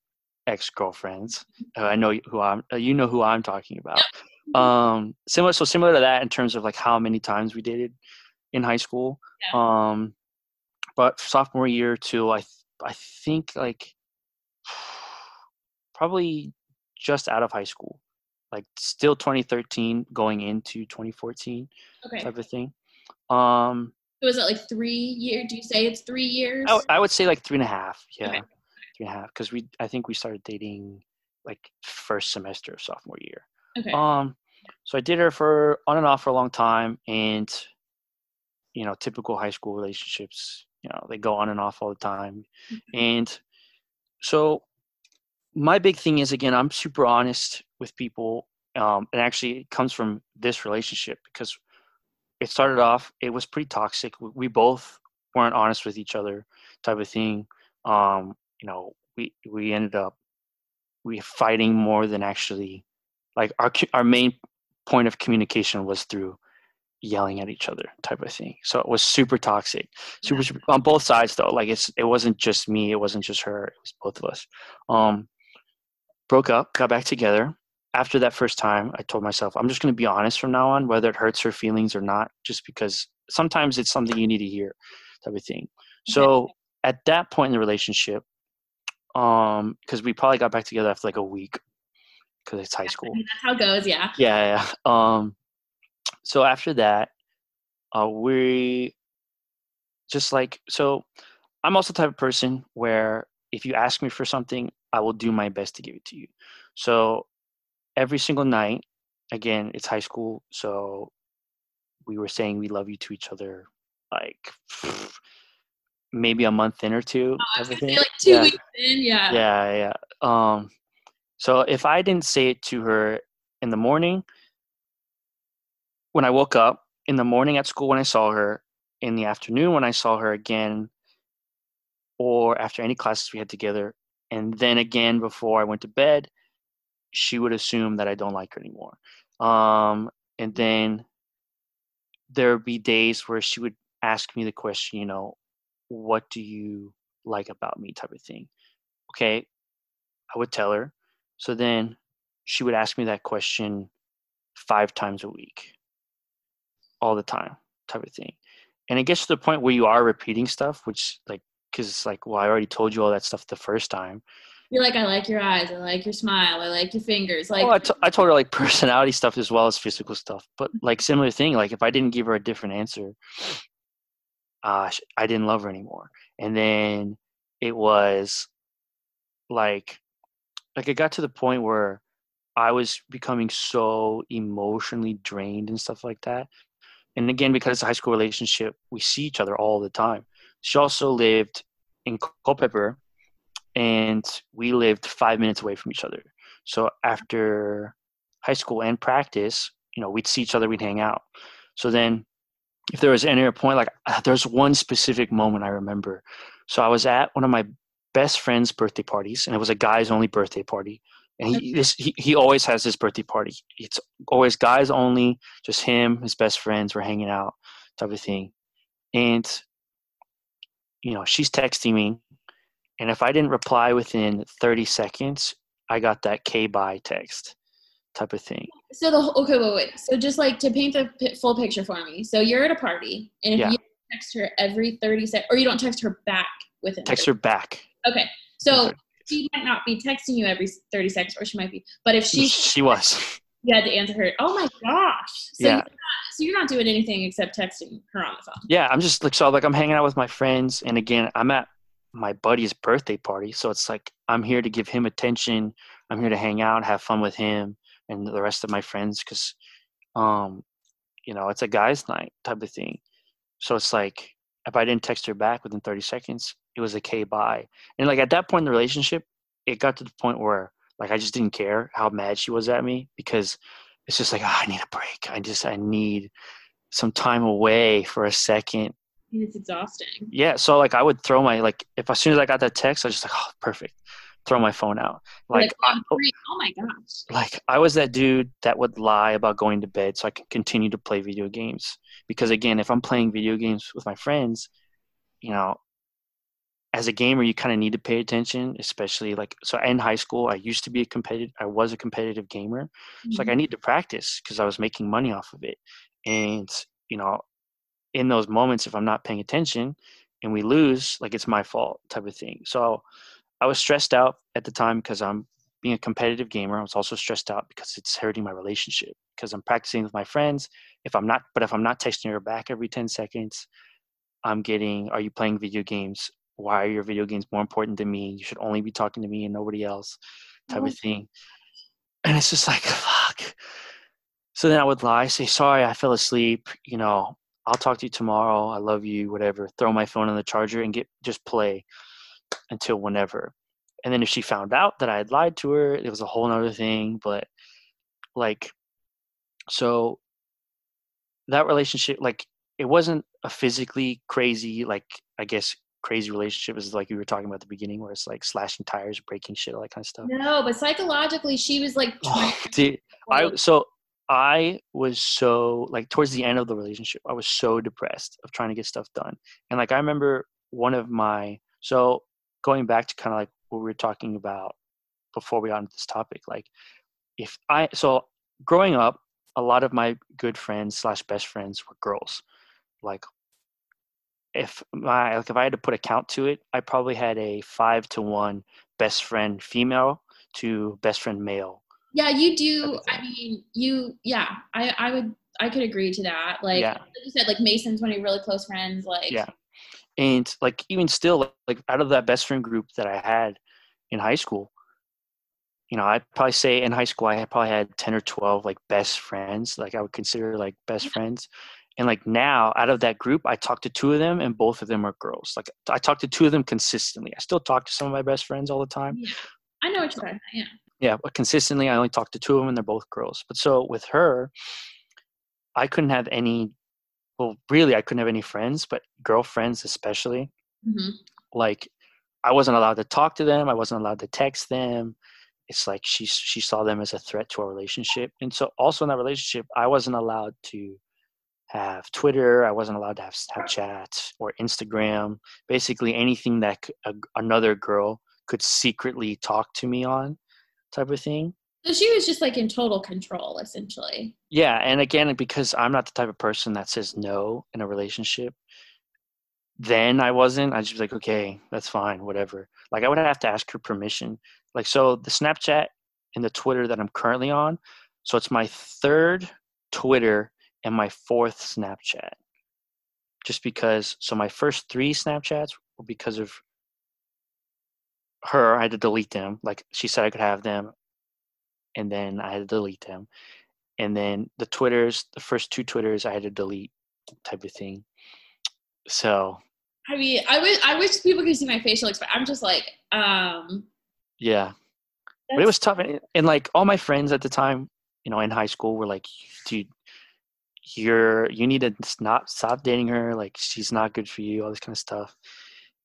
ex girlfriends. Uh, I know who I'm. Uh, you know who I'm talking about. Um, similar. So similar to that in terms of like how many times we dated in high school. Um, but sophomore year to I I think like probably just out of high school, like still 2013 going into 2014 Okay. type of thing. Um, So is it like three years? Do you say it's three years? I, w- I would say like three and a half. Yeah, Okay. three and a half because we I think we started dating like first semester of sophomore year. okay. Um, so I did her for on and off for a long time, and you know, typical high school relationships, you know, they go on and off all the time. Mhm. And so my big thing is again, I'm super honest with people. Um, and actually it comes from this relationship because it started off, it was pretty toxic. We, both weren't honest with each other type of thing. Um, you know, we, we ended up, we fighting more than actually like our, our main point of communication was through yelling at each other type of thing. So it was super toxic. Super, super on both sides though. Like it's it wasn't just me, it wasn't just her, it was both of us. Um broke up, got back together. After that first time, I told myself, I'm just gonna be honest from now on, whether it hurts her feelings or not, just because sometimes it's something you need to hear, type of thing. So at that point in the relationship, um, because we probably got back together after like a week because it's high I school. mean, that's how it goes. Yeah. Yeah, yeah. Um, so after that, uh, we just like so. I'm also the type of person where if you ask me for something, I will do my best to give it to you. So every single night, again, it's high school, so we were saying we love you to each other, like maybe a month in or two. Oh, I was type of gonna say like two Yeah. weeks in. Yeah. Yeah, yeah. Um, so if I didn't say it to her in the morning, when I woke up, in the morning at school when I saw her, in the afternoon when I saw her again, or after any classes we had together, and then again before I went to bed, she would assume that I don't like her anymore. Um, and then there would be days where she would ask me the question, you know, what do you like about me type of thing. Okay, I would tell her. So then she would ask me that question five times a week, all the time, type of thing. And it gets to the point where you are repeating stuff, which like, because it's like, well, I already told you all that stuff the first time. You're like, I like your eyes. I like your smile. I like your fingers. Like, oh, I, t- I told her like personality stuff as well as physical stuff, but like similar thing. Like if I didn't give her a different answer, uh, I didn't love her anymore. And then it was like, like it got to the point where I was becoming so emotionally drained and stuff like that. And again, because it's a high school relationship, we see each other all the time. She also lived in Culpeper, and we lived five minutes away from each other. So after high school and practice, you know, we'd see each other, we'd hang out. So then, if there was any point, like uh, there's one specific moment I remember. So I was at one of my best friend's birthday parties, and it was a guy's only birthday party. And he, this, he he always has his birthday party. It's always guys only, just him, his best friends, we're hanging out, type of thing. And you know, she's texting me, and if I didn't reply within 30 seconds, I got that K by text type of thing. so the okay, wait, wait. So just like to paint the pi- full picture for me. So you're at a party, and if Yeah. you text her every 30 seconds, or you don't text her back within. Text her back. Okay. So she might not be texting you every 30 seconds, or she might be. But if she, she was. you had to answer her. Oh my gosh. So Yeah. You're not, so you're not doing anything except texting her on the phone. Yeah, I'm just like so like I'm hanging out with my friends and again, I'm at my buddy's birthday party, so it's like I'm here to give him attention. I'm here to hang out, have fun with him and the rest of my friends cuz um you know, it's a guys night type of thing. So it's like if I didn't text her back within 30 seconds, it was a K bye. And like at that point in the relationship, it got to the point where like I just didn't care how mad she was at me because it's just like oh, I need a break. I just I need some time away for a second. It's exhausting. Yeah, so like I would throw my like if as soon as I got that text, I was just like, oh, perfect. Throw my phone out. Like, Like, I, oh, oh my gosh. like I was that dude that would lie about going to bed so I could continue to play video games. Because again, if I'm playing video games with my friends, you know, as a gamer, you kind of need to pay attention, especially like so. In high school, I used to be a competitive. I was a competitive gamer, so like I mm-hmm. need to practice because I was making money off of it. And you know, in those moments, if I'm not paying attention, and we lose, like it's my fault type of thing. So I was stressed out at the time because I'm being a competitive gamer. I was also stressed out because it's hurting my relationship because I'm practicing with my friends. If I'm not, but if I'm not texting her back every 10 seconds, I'm getting, are you playing video games? Why are your video games more important than me? You should only be talking to me and nobody else type mm-hmm. of thing. And it's just like, fuck. So then I would lie, say, sorry, I fell asleep. You know, I'll talk to you tomorrow. I love you, whatever. Throw my phone on the charger and get just play until whenever. And then if she found out that I had lied to her, it was a whole other thing. But like, so that relationship, like, it wasn't a physically crazy, like, I guess, crazy relationship is like we were talking about at the beginning, where it's like slashing tires, breaking shit, all that kind of stuff. No, but psychologically, she was like, oh, dude, I so I was so like towards the end of the relationship, I was so depressed of trying to get stuff done. And like I remember one of my so going back to kind of like what we were talking about before we got into this topic, like if I so growing up, a lot of my good friends slash best friends were girls. Like if my like if I had to put a count to it, I probably had a five to one best friend female to best friend male yeah, you do. I mean, you. Yeah, I. I would. I could agree to that. Like, yeah. like you said, like Mason's one of your really close friends. Like, yeah, and like even still, like out of that best friend group that I had in high school, you know, I'd probably say in high school I had probably had ten or twelve like best friends. Like I would consider like best friends. And like now, out of that group, I talked to two of them, and both of them are girls. Like I talked to two of them consistently. I still talk to some of my best friends all the time. Yeah. I know what you're talking about. Yeah yeah but consistently i only talked to two of them and they're both girls but so with her i couldn't have any well really i couldn't have any friends but girlfriends especially mm-hmm. like i wasn't allowed to talk to them i wasn't allowed to text them it's like she she saw them as a threat to our relationship and so also in that relationship i wasn't allowed to have twitter i wasn't allowed to have snapchat or instagram basically anything that a, another girl could secretly talk to me on type of thing. So she was just like in total control, essentially. Yeah, and again, because I'm not the type of person that says no in a relationship. Then I wasn't. I just was like, okay, that's fine, whatever. Like I would have to ask her permission. Like so, the Snapchat and the Twitter that I'm currently on. So it's my third Twitter and my fourth Snapchat. Just because, so my first three Snapchats were because of her, I had to delete them. Like she said I could have them, and then I had to delete them. And then the Twitters, the first two Twitters, I had to delete, type of thing. So. I mean, I wish I wish people could see my facial expression. I'm just like, um. Yeah, but it was tough, and, and like all my friends at the time, you know, in high school, were like, dude, you're you need to not stop dating her. Like she's not good for you. All this kind of stuff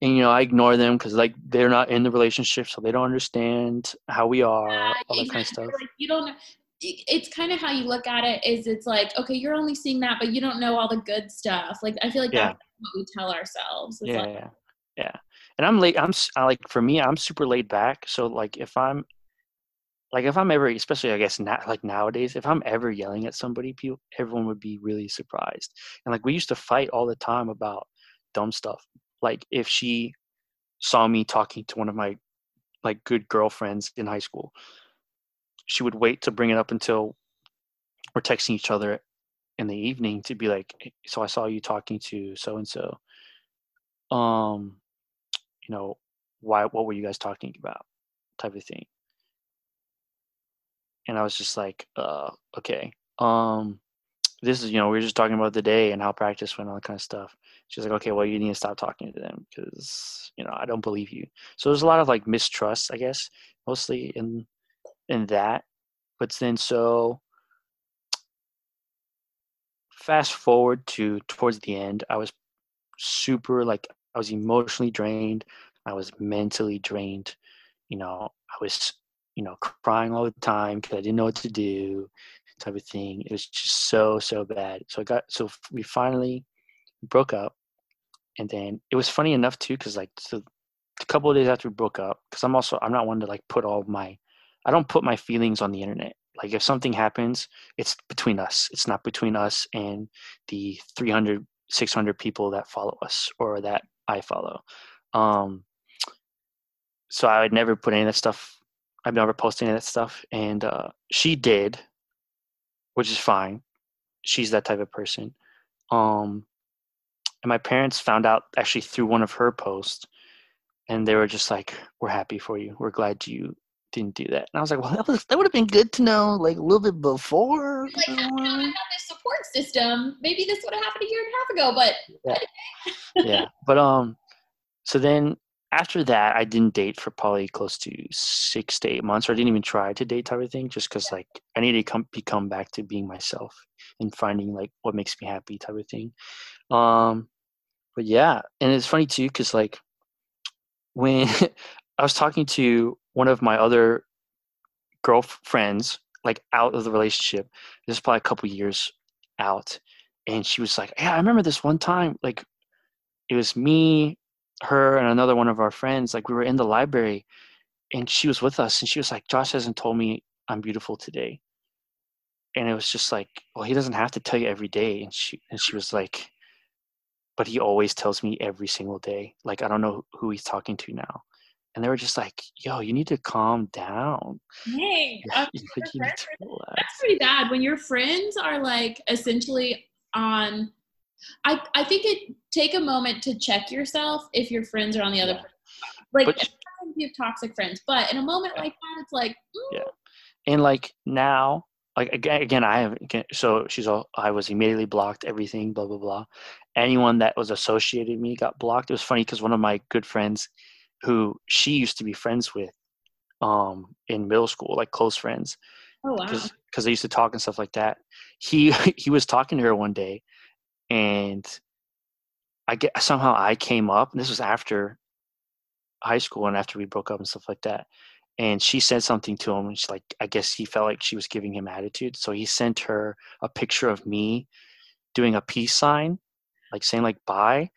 and you know i ignore them because like they're not in the relationship so they don't understand how we are yeah, all that exactly. kind of stuff like you don't it's kind of how you look at it is it's like okay you're only seeing that but you don't know all the good stuff like i feel like yeah. that's what we tell ourselves it's yeah, like, yeah yeah and i'm late i'm I, like for me i'm super laid back so like if i'm like if i'm ever especially i guess not like nowadays if i'm ever yelling at somebody people everyone would be really surprised. And like we used to fight all the time about dumb stuff. Like if she saw me talking to one of my like good girlfriends in high school she would wait to bring it up until we're texting each other in the evening to be like so i saw you talking to so and so um you know why what were you guys talking about? type of thing and i was just like uh okay um this is you know we were just talking about the day and how practice went all that kind of stuff. She's like okay well you need to stop talking to them because you know i don't believe you. So there's a lot of like mistrust i guess mostly in in that. But then so fast forward to towards the end i was super like i was emotionally drained i was mentally drained you know i was you know crying all the time because i didn't know what to do type of thing it was just so so bad so i got so we finally broke up and then it was funny enough too because like so a couple of days after we broke up because i'm also i'm not one to like put all my i don't put my feelings on the internet like if something happens it's between us it's not between us and the 300 600 people that follow us or that I follow. Um, so I would never put any of that stuff. I've never posted any of that stuff, and uh, she did, which is fine. She's that type of person. Um, and my parents found out actually through one of her posts, and they were just like, "We're happy for you. We're glad you didn't do that." And I was like, "Well, that, was, that would have been good to know, like a little bit before." Like, had I had this support system, maybe this would have happened a year and a half ago. But yeah, yeah. but um, so then after that, I didn't date for probably close to six to eight months, or I didn't even try to date type of thing, just because like I needed to come become back to being myself and finding like what makes me happy type of thing. Um, but yeah, and it's funny too, because like when I was talking to one of my other girlfriends, like out of the relationship, this is probably a couple years out, and she was like, "Yeah, I remember this one time, like it was me, her and another one of our friends like we were in the library and she was with us and she was like josh hasn't told me i'm beautiful today. And it was just like well he doesn't have to tell you every day. And she and she was like but he always tells me every single day. Like i don't know who he's talking to now. And they were just like yo you need to calm down. Hey that's pretty bad when your friends are like essentially on I, I think it take a moment to check yourself if your friends are on the other yeah. like you have toxic friends but in a moment yeah. like that it's like mm. yeah and like now like again, again i have again, so she's all i was immediately blocked everything blah blah blah anyone that was associated with me got blocked it was funny because one of my good friends who she used to be friends with um in middle school like close friends oh wow because they used to talk and stuff like that he he was talking to her one day and I get somehow I came up, and this was after high school and after we broke up and stuff like that. And she said something to him, she's like, I guess he felt like she was giving him attitude, so he sent her a picture of me doing a peace sign, like saying like bye.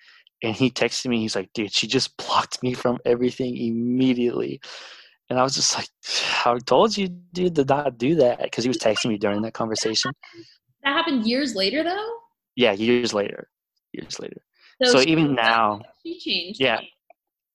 And he texted me, he's like, dude, she just blocked me from everything immediately. And I was just like, I told you, dude, to not do that. Because he was texting me during that conversation. That happened years later, though? Yeah, years later, years later. So, so even now, she changed. Yeah,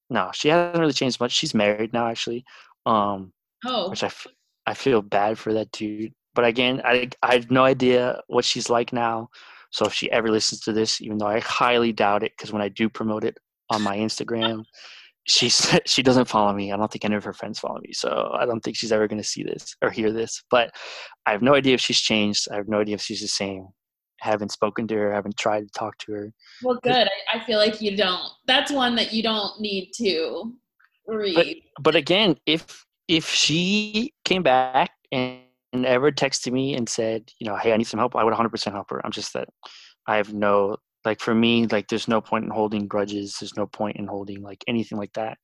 no, she hasn't really changed much. She's married now, actually. Um, oh, which I, f- I feel bad for that dude. But again, I I have no idea what she's like now. So if she ever listens to this, even though I highly doubt it, because when I do promote it on my Instagram, she's she doesn't follow me. I don't think any of her friends follow me, so I don't think she's ever going to see this or hear this. But I have no idea if she's changed. I have no idea if she's the same haven't spoken to her, haven't tried to talk to her. Well, good. I, I feel like you don't. That's one that you don't need to read. But, but again, if if she came back and, and ever texted me and said, you know, hey, I need some help, I would 100% help her. I'm just that I have no like for me, like there's no point in holding grudges. There's no point in holding like anything like that.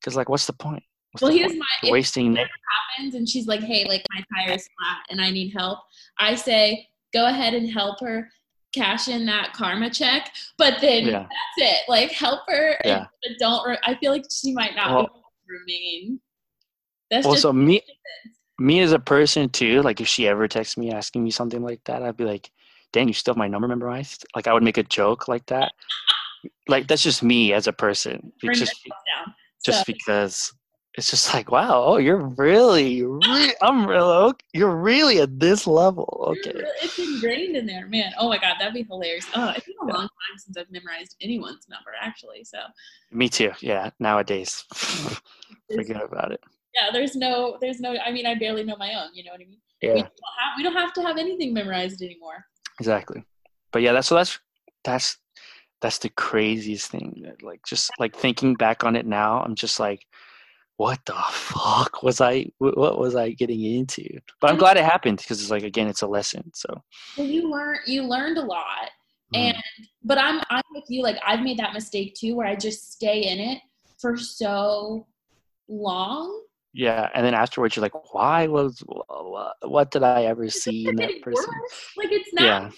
Because like, what's the point? What's well, the here's point? my wasting. Happens and she's like, "Hey, like my tire's flat and I need help," I say, go ahead and help her cash in that karma check but then yeah. that's it like help her yeah. but don't re- i feel like she might not well, remain that's just me me as a person too like if she ever texts me asking me something like that i'd be like dang you still have my number memorized like i would make a joke like that like that's just me as a person just, just so. because it's just like wow oh you're really, really i'm real you're really at this level okay. it's ingrained in there man. Oh my god that'd be hilarious. Oh it's been a long time since i've memorized anyone's number actually so. Me too yeah nowadays. Forget about it. Yeah there's no there's no i mean i barely know my own you know what i mean? Yeah. we, don't have, we don't have to have anything memorized anymore. Exactly. But yeah that's so that's that's that's the craziest thing that like just like thinking back on it now i'm just like what the fuck was I? What was I getting into? But I'm glad it happened because it's like again, it's a lesson. So well, you learn you learned a lot, mm. and but I'm I'm with you. Like I've made that mistake too, where I just stay in it for so long. Yeah, and then afterwards, you're like, why was what, what did I ever see in that person? Worse. Like it's not yeah.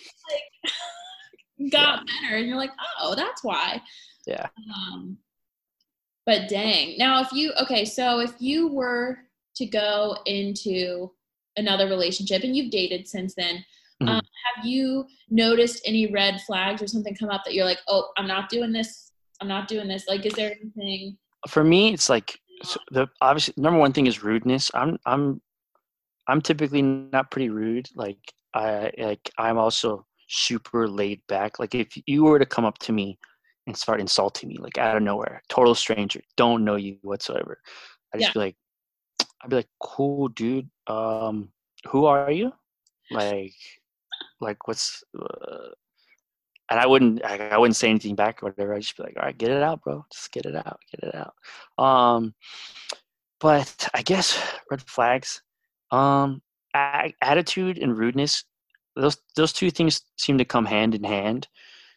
like got yeah. better, and you're like, oh, that's why. Yeah. Um, but dang. Now, if you, okay, so if you were to go into another relationship and you've dated since then, mm-hmm. um, have you noticed any red flags or something come up that you're like, oh, I'm not doing this I'm not doing this. Like, is there anything? For me, it's like so the obviously number one thing is rudeness. I'm I'm I'm typically not pretty rude. Like I like I'm also super laid back. Like if you were to come up to me and start insulting me like out of nowhere, total stranger, don't know you whatsoever, I just Yeah. be like, I'd be like, cool, dude. Um, who are you? Like, like what's? Uh, and I wouldn't, I, I wouldn't say anything back or whatever. I'd just be like, all right, get it out, bro. Just get it out, get it out. Um, but I guess red flags, um, attitude and rudeness. Those those two things seem to come hand in hand.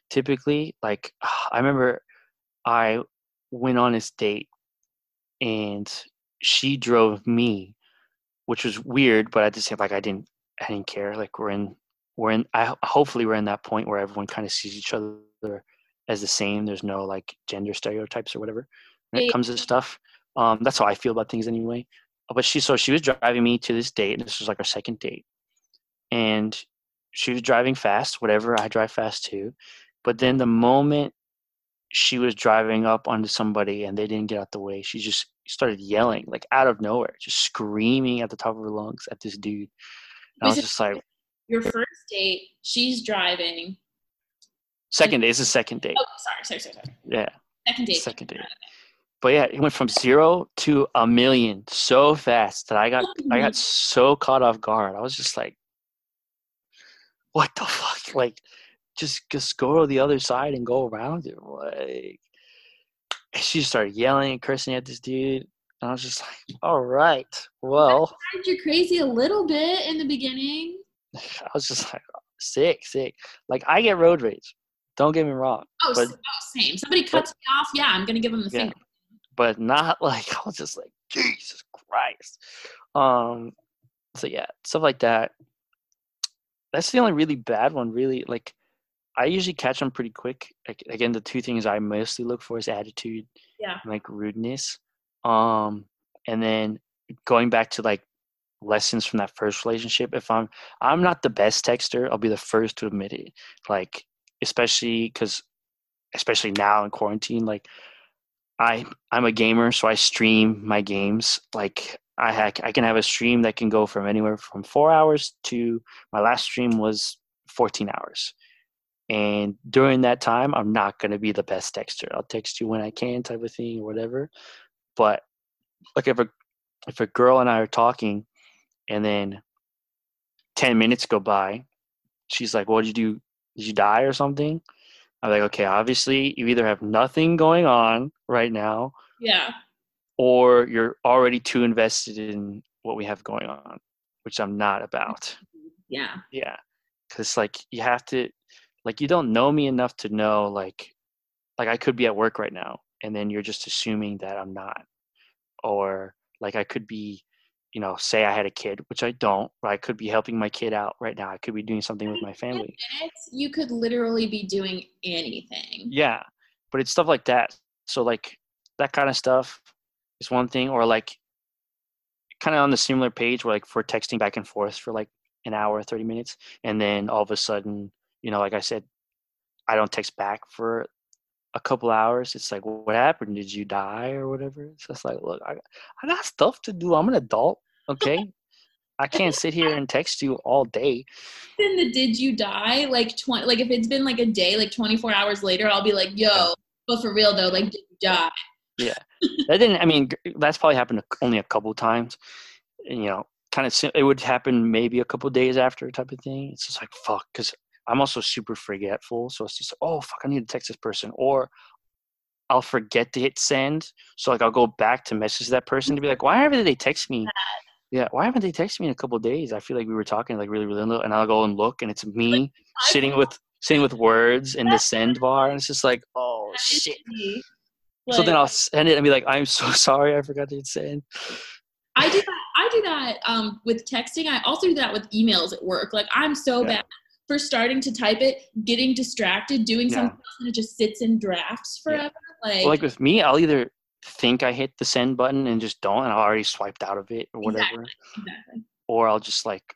Typically, like I remember, I went on this date, and she drove me, which was weird. But at the same, like I didn't, I didn't care. Like we're in, we're in. I hopefully we're in that point where everyone kind of sees each other as the same. There's no like gender stereotypes or whatever when it comes to stuff. Um, that's how I feel about things anyway. But she, so she was driving me to this date. And this was like our second date, and she was driving fast. Whatever, I drive fast too. But then the moment she was driving up onto somebody and they didn't get out the way, she just started yelling like out of nowhere, just screaming at the top of her lungs at this dude. And I was just like, Your first date, she's driving. second date. It's the second date. Oh, sorry, sorry, sorry, sorry. Yeah, Second date. second date. But yeah, it went from zero to a million so fast that I got oh I got so caught off guard. I was just like, what the fuck? Like, just just go to the other side and go around it. Like, she started yelling and cursing at this dude. And I was just like, all right, well, You're crazy a little bit in the beginning. I was just like, sick, sick. Like, I get road rage. Don't get me wrong, Oh, But- oh same. Somebody cuts me off. Yeah, I'm gonna give them the Yeah. finger. but not like I was just like, Jesus Christ. Um, so yeah, stuff like that. That's the only really bad one, really. Like, I usually catch them pretty quick. Like, again, the two things I mostly look for is attitude, Yeah. and, like rudeness. Um, and then going back to like lessons from that first relationship. If I'm, I'm not the best texter. I'll be the first to admit it. Like, especially because, especially now in quarantine, like. I I'm a gamer, so I stream my games. Like I hack, I can have a stream that can go from anywhere from four hours to my last stream was 14 hours. And during that time, I'm not gonna be the best texter. I'll text you when I can, type of thing, or whatever. But like if a if a girl and I are talking, and then 10 minutes go by, she's like, "What did you do? Did you die or something?" I'm like, "Okay, obviously you either have nothing going on right now, Yeah. or you're already too invested in what we have going on, which I'm not about. Yeah. Yeah, because like you have to, like you don't know me enough to know like, like I could be at work right now, and then you're just assuming that I'm not, or like I could be, you know, say I had a kid, which I don't, but I could be helping my kid out right now. I could be doing something with my family. Minutes, you could literally be doing anything. Yeah, but it's stuff like that. So like that kind of stuff is one thing, or like kind of on the similar page where like for texting back and forth for like an hour, thirty minutes, and then all of a sudden, you know, like I said, I don't text back for a couple hours. It's like, what happened? Did you die or whatever? It's just like, look, I I got stuff to do. I'm an adult, okay. I can't sit here and text you all day. Then the did you die? Like twenty like if it's been like a day, like twenty four hours later, I'll be like, yo, but for real though, like did you die? Yeah, that didn't i mean that's probably happened only a couple times and, you know kind of it would happen maybe a couple days after type of thing it's just like fuck because i'm also super forgetful so it's just oh fuck i need to text this person or i'll forget to hit send so like i'll go back to message that person to be like why haven't they text me yeah why haven't they texted me in a couple days i feel like we were talking like really really little and i'll go and look and it's me sitting with sitting with words in the send bar and it's just like oh shit me. so then I'll send it and be like, I'm so sorry, I forgot to hit send. I do that. I do that um, with texting. I also do that with emails at work. Like I'm so Yeah. bad for starting to type it, getting distracted, doing Yeah. something else, and it just sits in drafts Yeah. forever. Like, Well, like with me, I'll either think I hit the send button and just don't, and I already swiped out of it or whatever, exactly. or I'll just like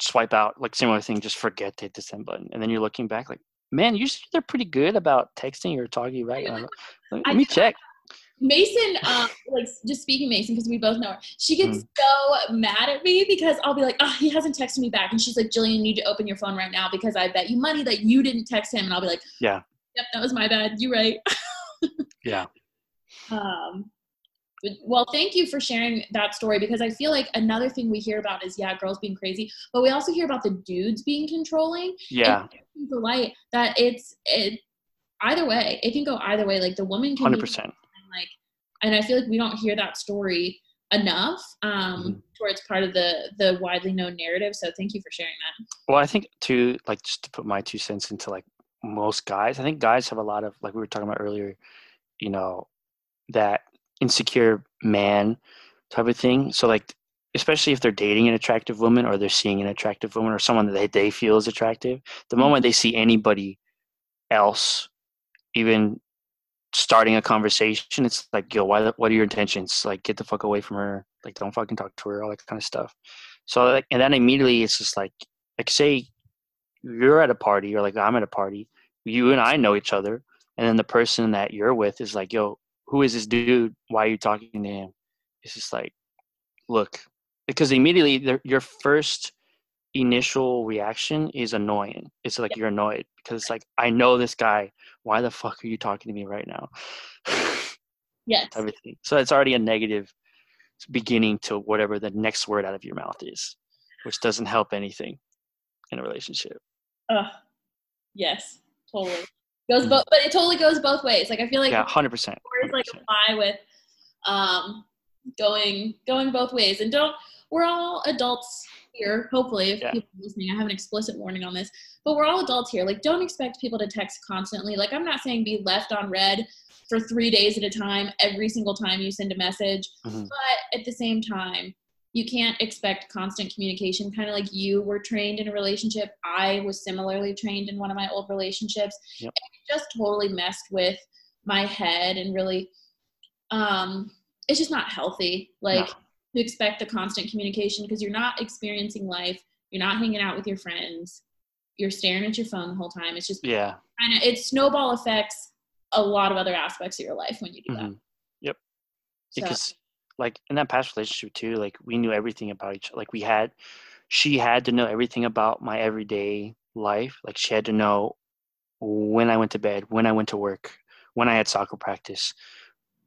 swipe out, like similar thing, just forget to hit the send button, and then you're looking back like, man, usually they're pretty good about texting or talking right now. Let, me check. Mason, um, like just speaking Mason because we both know her. She gets Mm. so mad at me because I'll be like, "Oh, he hasn't texted me back," and she's like, "Jillian, you need to open your phone right now because I bet you money that you didn't text him." And I'll be like, Yeah. Yep, that was my bad. You're right." Yeah. Um, well, thank you for sharing that story because I feel like another thing we hear about is yeah, girls being crazy, but we also hear about the dudes being controlling. Yeah. The light that it's it either way. It can go either way. Like the woman can be Hundred percent. like and i feel like we don't hear that story enough um Mhm. where it's part of the the widely known narrative so thank you for sharing that Well, I think too, like just to put my two cents into like most guys, I think guys have a lot of like we were talking about earlier, you know, that insecure man type of thing. So like especially if they're dating an attractive woman or they're seeing an attractive woman or someone that they, they feel is attractive, the moment they see anybody else even starting a conversation, it's like, yo, why what are your intentions? Like get the fuck away from her. Like don't fucking talk to her, all that kind of stuff. So like and then immediately it's just like like say you're at a party or like I'm at a party, you and I know each other, and then the person that you're with is like, yo, who is this dude? Why are you talking to him? It's just like, look, because immediately your first initial reaction is annoying. It's like you're annoyed because it's like I know this guy. Why the fuck are you talking to me right now? yes type of thing. So it's already a negative beginning to whatever the next word out of your mouth is, which doesn't help anything in a relationship. Ugh. yes totally goes Mm. both but it totally goes both ways like i feel like yeah, hundred percent. words like apply with um going going both ways and don't we're all adults here hopefully if Yeah. people are listening i have an explicit warning on this but we're all adults here like don't expect people to text constantly like i'm not saying be left on red for three days at a time every single time you send a message Mhm. but at the same time you can't expect constant communication kind of like you were trained in a relationship i was similarly trained in one of my old relationships Yep. and it just totally messed with my head and really um it's just not healthy like No. To expect the constant communication because you're not experiencing life you're not hanging out with your friends you're staring at your phone the whole time it's just Yeah. kind of it snowball affects a lot of other aspects of your life when you do that mhm. Yep. So- Because like in that past relationship too, like we knew everything about each like we had she had to know everything about my everyday life. Like she had to know when I went to bed, when I went to work, when I had soccer practice,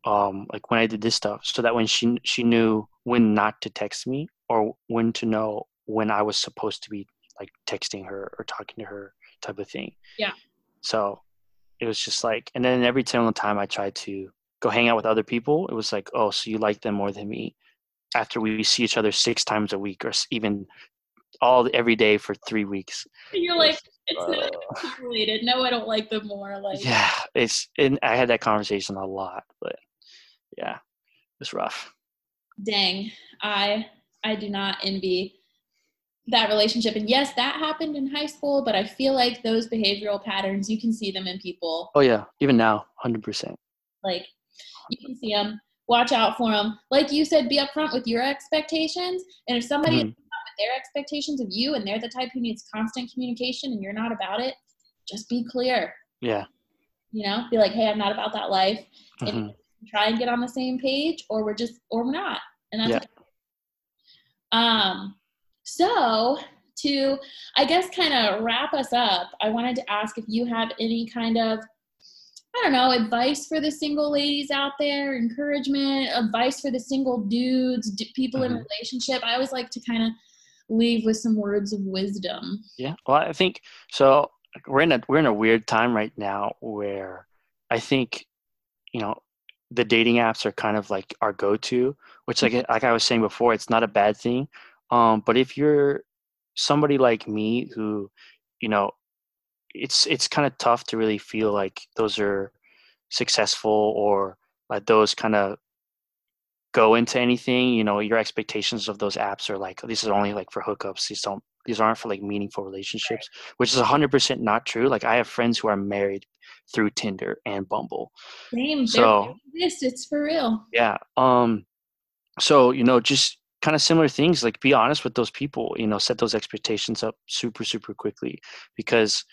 um, like when I did this stuff, so that when she she knew when not to text me or when to know when I was supposed to be like texting her or talking to her type of thing. Yeah. So it was just like, and then every single time I tried to go hang out with other people, it was like, oh, so you like them more than me. After we see each other six times a week or even all every day for three weeks. you're like it's not Uh, related no i don't like them more like yeah, it's and I had that conversation a lot, but yeah, it's rough. dang i i do not envy that relationship and yes that happened in high school but i feel like those behavioral patterns you can see them in people Oh yeah, even now, hundred percent. like you can see them watch out for them like you said be upfront with your expectations and if somebody is Mhm. upfront with their expectations of you and they're the type who needs constant communication and you're not about it just be clear Yeah. you know be like hey i'm not about that life and mhm. Try and get on the same page or we're just or we're not and that's Yeah. okay. um so to i guess kind of wrap us up i wanted to ask if you have any kind of i don't know advice for the single ladies out there encouragement advice for the single dudes d- people in Mhm. relationship i always like to kind of leave with some words of wisdom Yeah. Well, I think so. We're in a we're in a weird time right now where I think you know the dating apps are kind of like our go-to, which like like I was saying before, it's not a bad thing. Um, but if you're somebody like me who, you know, it's it's kind of tough to really feel like those are successful or like those kind of go into anything you know your expectations of those apps are like this is only like for hookups these don't these aren't for like meaningful relationships which is 100% not true like i have friends who are married through tinder and bumble. Same So- this it's for real. Yeah um so you know just kind of similar things like be honest with those people you know set those expectations up super super quickly because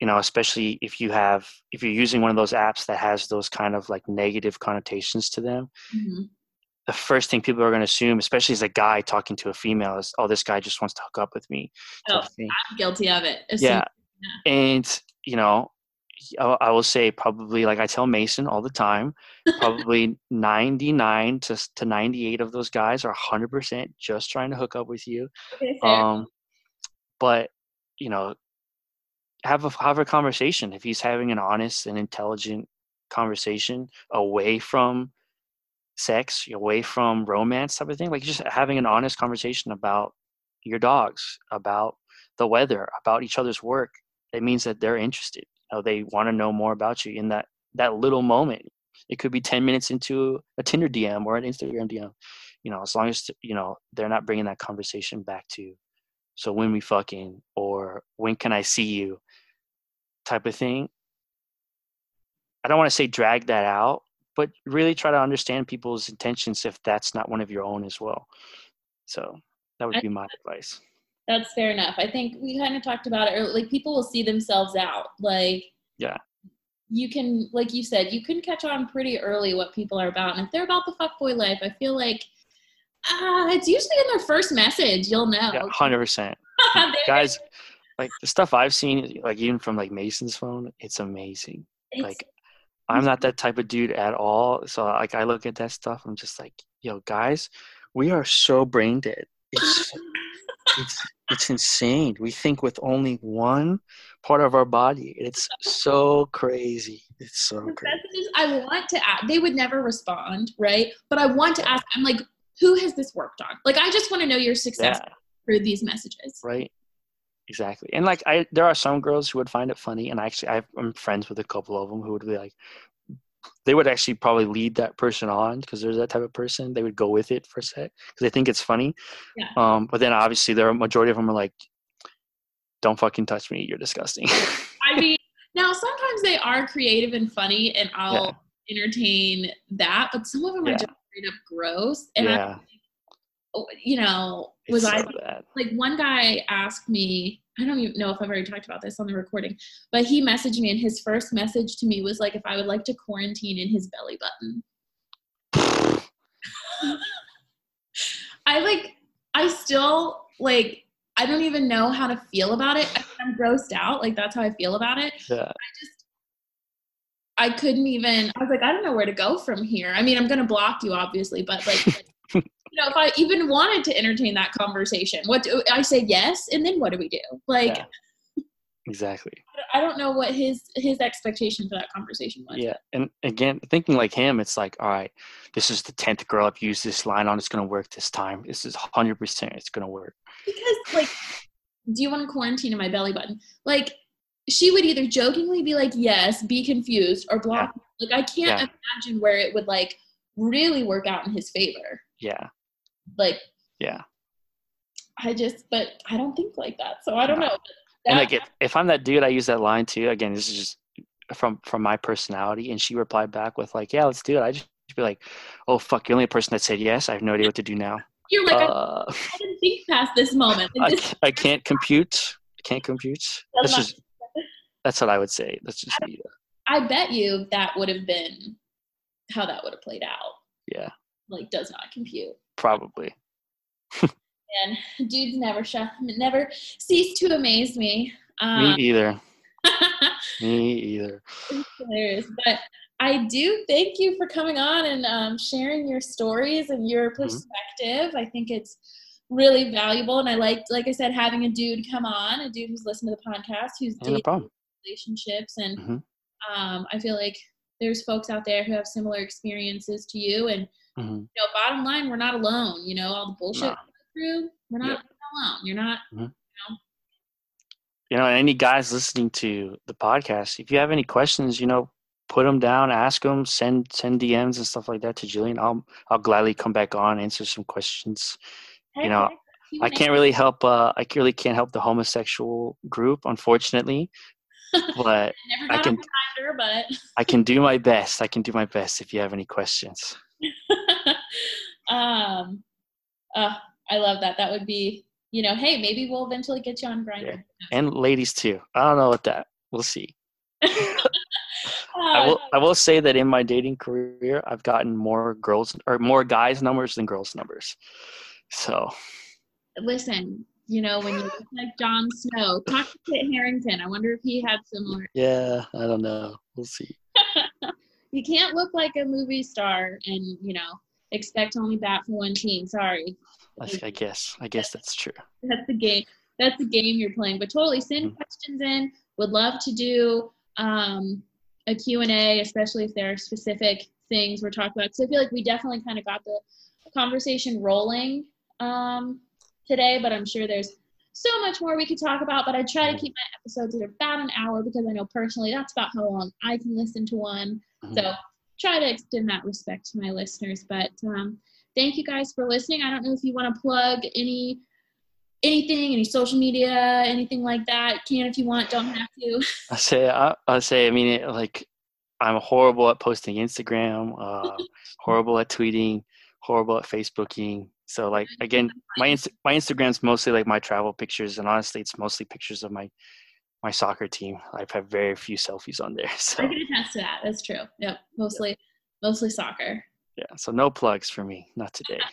you know, especially if you have if you're using one of those apps that has those kind of like negative connotations to them, Mhm. The first thing people are going to assume, especially as a guy talking to a female, is, "Oh, this guy just wants to hook up with me." Oh. I'm guilty of it. as soon- yeah and you know I, I will say probably like i tell mason all the time probably 99 to, to 98 of those guys are 100% just trying to hook up with you Okay, um but you know have a have a conversation if he's having an honest and intelligent conversation away from sex away from romance type of thing like just having an honest conversation about your dogs about the weather about each other's work it means that they're interested you know, they want to know more about you in that that little moment. It could be 10 minutes into a tinder dm or an instagram dm you know as long as you know they're not bringing that conversation back to so when we fucking or when can i see you? Type of thing. I don't want to say drag that out but really try to understand people's intentions if that's not one of your own as well so that would be my advice That's fair enough. I think we kind of talked about it. Or like people will see themselves out. Like Yeah. you can, like you said, you can catch on pretty early what people are about. And if they're about the fuckboy life, I feel like ah, it's usually in their first message. You'll know. yeah 100% guys like the stuff i've seen like even from like mason's phone it's amazing it's- like i'm not that type of dude at all so like i look at that stuff i'm just like yo guys we are so brain dead it's it's it's insane we think with only one part of our body it's so crazy it's so crazy messages I want to ask. They would never respond, right? But I want to ask. I'm like, who has this worked on? Like, I just want to know your success yeah through these messages. right exactly and like i there are some girls who would find it funny and actually I've, i'm friends with a couple of them who would be like they would actually probably lead that person on because there's that type of person they would go with it for a sec because they think it's funny Yeah. um but then obviously there are majority of them are like don't fucking touch me you're disgusting I mean, now sometimes they are creative and funny, and I'll entertain that. But some of them Yeah. are just straight up gross. And yeah I, you know, was so I bad like one guy asked me? I don't even know if I've already talked about this on the recording, but he messaged me, and his first message to me was like, if I would like to quarantine in his belly button. I like, I still like, I don't even know how to feel about it. I'm grossed out. Like that's how I feel about it. yeah I just I couldn't even I was like, I don't know where to go from here. I mean, I'm gonna block you obviously, but like you know, if I even wanted to entertain that conversation, what do I say yes, and then what do we do? Like Yeah. exactly I don't know what his his expectation for that conversation was. yeah and again thinking like him it's like all right this is the 10th girl i've used this line on it's going to work this time this is 100% it's going to work Because like, do you want to quarantine in my belly button? Like she would either jokingly be like, yes, be confused, or block. me. Like I can't Yeah. imagine where it would like really work out in his favor. yeah Like yeah I just, but I don't think like that. So I don't No. know. and like if, if i'm that dude i use that line too again this is just from from my personality and she replied back with like yeah let's do it i just be like oh fuck you're the only person that said yes i have no idea what to do now you're like, I, uh, I didn't think past this moment. I, this, I can't compute i can't compute That's that's just that's what i would say that's just me I bet you that would have been how that would have played out. yeah Like, does not compute. Probably And dudes never shut, never cease to amaze me. Um, me either me either it's hilarious. But I do thank you for coming on and um, sharing your stories and your Mm-hmm. perspective. I think it's really valuable, and I like, like I said, having a dude come on, a dude who's listened to the podcast, who's no dating relationships, and Mhm. um, I feel like there's folks out there who have similar experiences to you, and hmm you know, bottom line, we're not alone. You know, all the bullshit go through, we're not alone. You're not. you know, any guys listening to the podcast, if you have any questions, you know, put them down, ask them, send send DMs and stuff like that to Jillian. I'll I'll gladly come back on, answer some questions. You know, I can't really help. Uh, I really can't help the homosexual group, unfortunately, but I can- reminder, but I can do my best. I can do my best if you have any questions. um, uh, I love that. That would be, you know, hey, maybe we'll eventually get you on Grindr. And ladies too. I don't know what that. we'll see. I will. I will say that in my dating career, I've gotten more girls or more guys numbers than girls numbers. So, listen, you know, when you look like Jon Snow, talk to Kit Harington. I wonder if he had similar. Yeah, I don't know. We'll see. You can't look like a movie star and you know expect only bat for one team. Sorry. I, I guess. I guess that's true. That's the game. That's the game you're playing. But totally send mm-hmm. questions in. Would love to do um, a Q&A, especially if there are specific things we're talking about. So I feel like we definitely kind of got the conversation rolling um, today, but I'm sure there's so much more we could talk about. But I try to keep my episodes at about an hour because I know personally that's about how long I can listen to one. Mm-hmm. So try to extend that respect to my listeners. But um, thank you guys for listening. I don't know if you want to plug any anything, any social media, anything like that. Can if you want, don't have to. I say, I, I say, I mean, it, like, I'm horrible at posting Instagram, uh, horrible at tweeting, horrible at Facebooking. So, like, again, my Inst- my Instagram's mostly like my travel pictures, and honestly, it's mostly pictures of my my soccer team. I've had very few selfies on there. So I can attest to that. That's true. Yep, mostly, mostly soccer. Yeah. So no plugs for me, not today.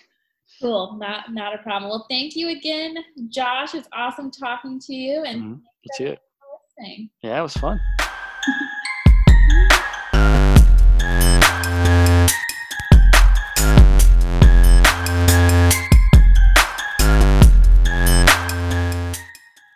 Cool, not not a problem. Well, thank you again, Josh. It's awesome talking to you, and mm-hmm. you too. Yeah, it was fun.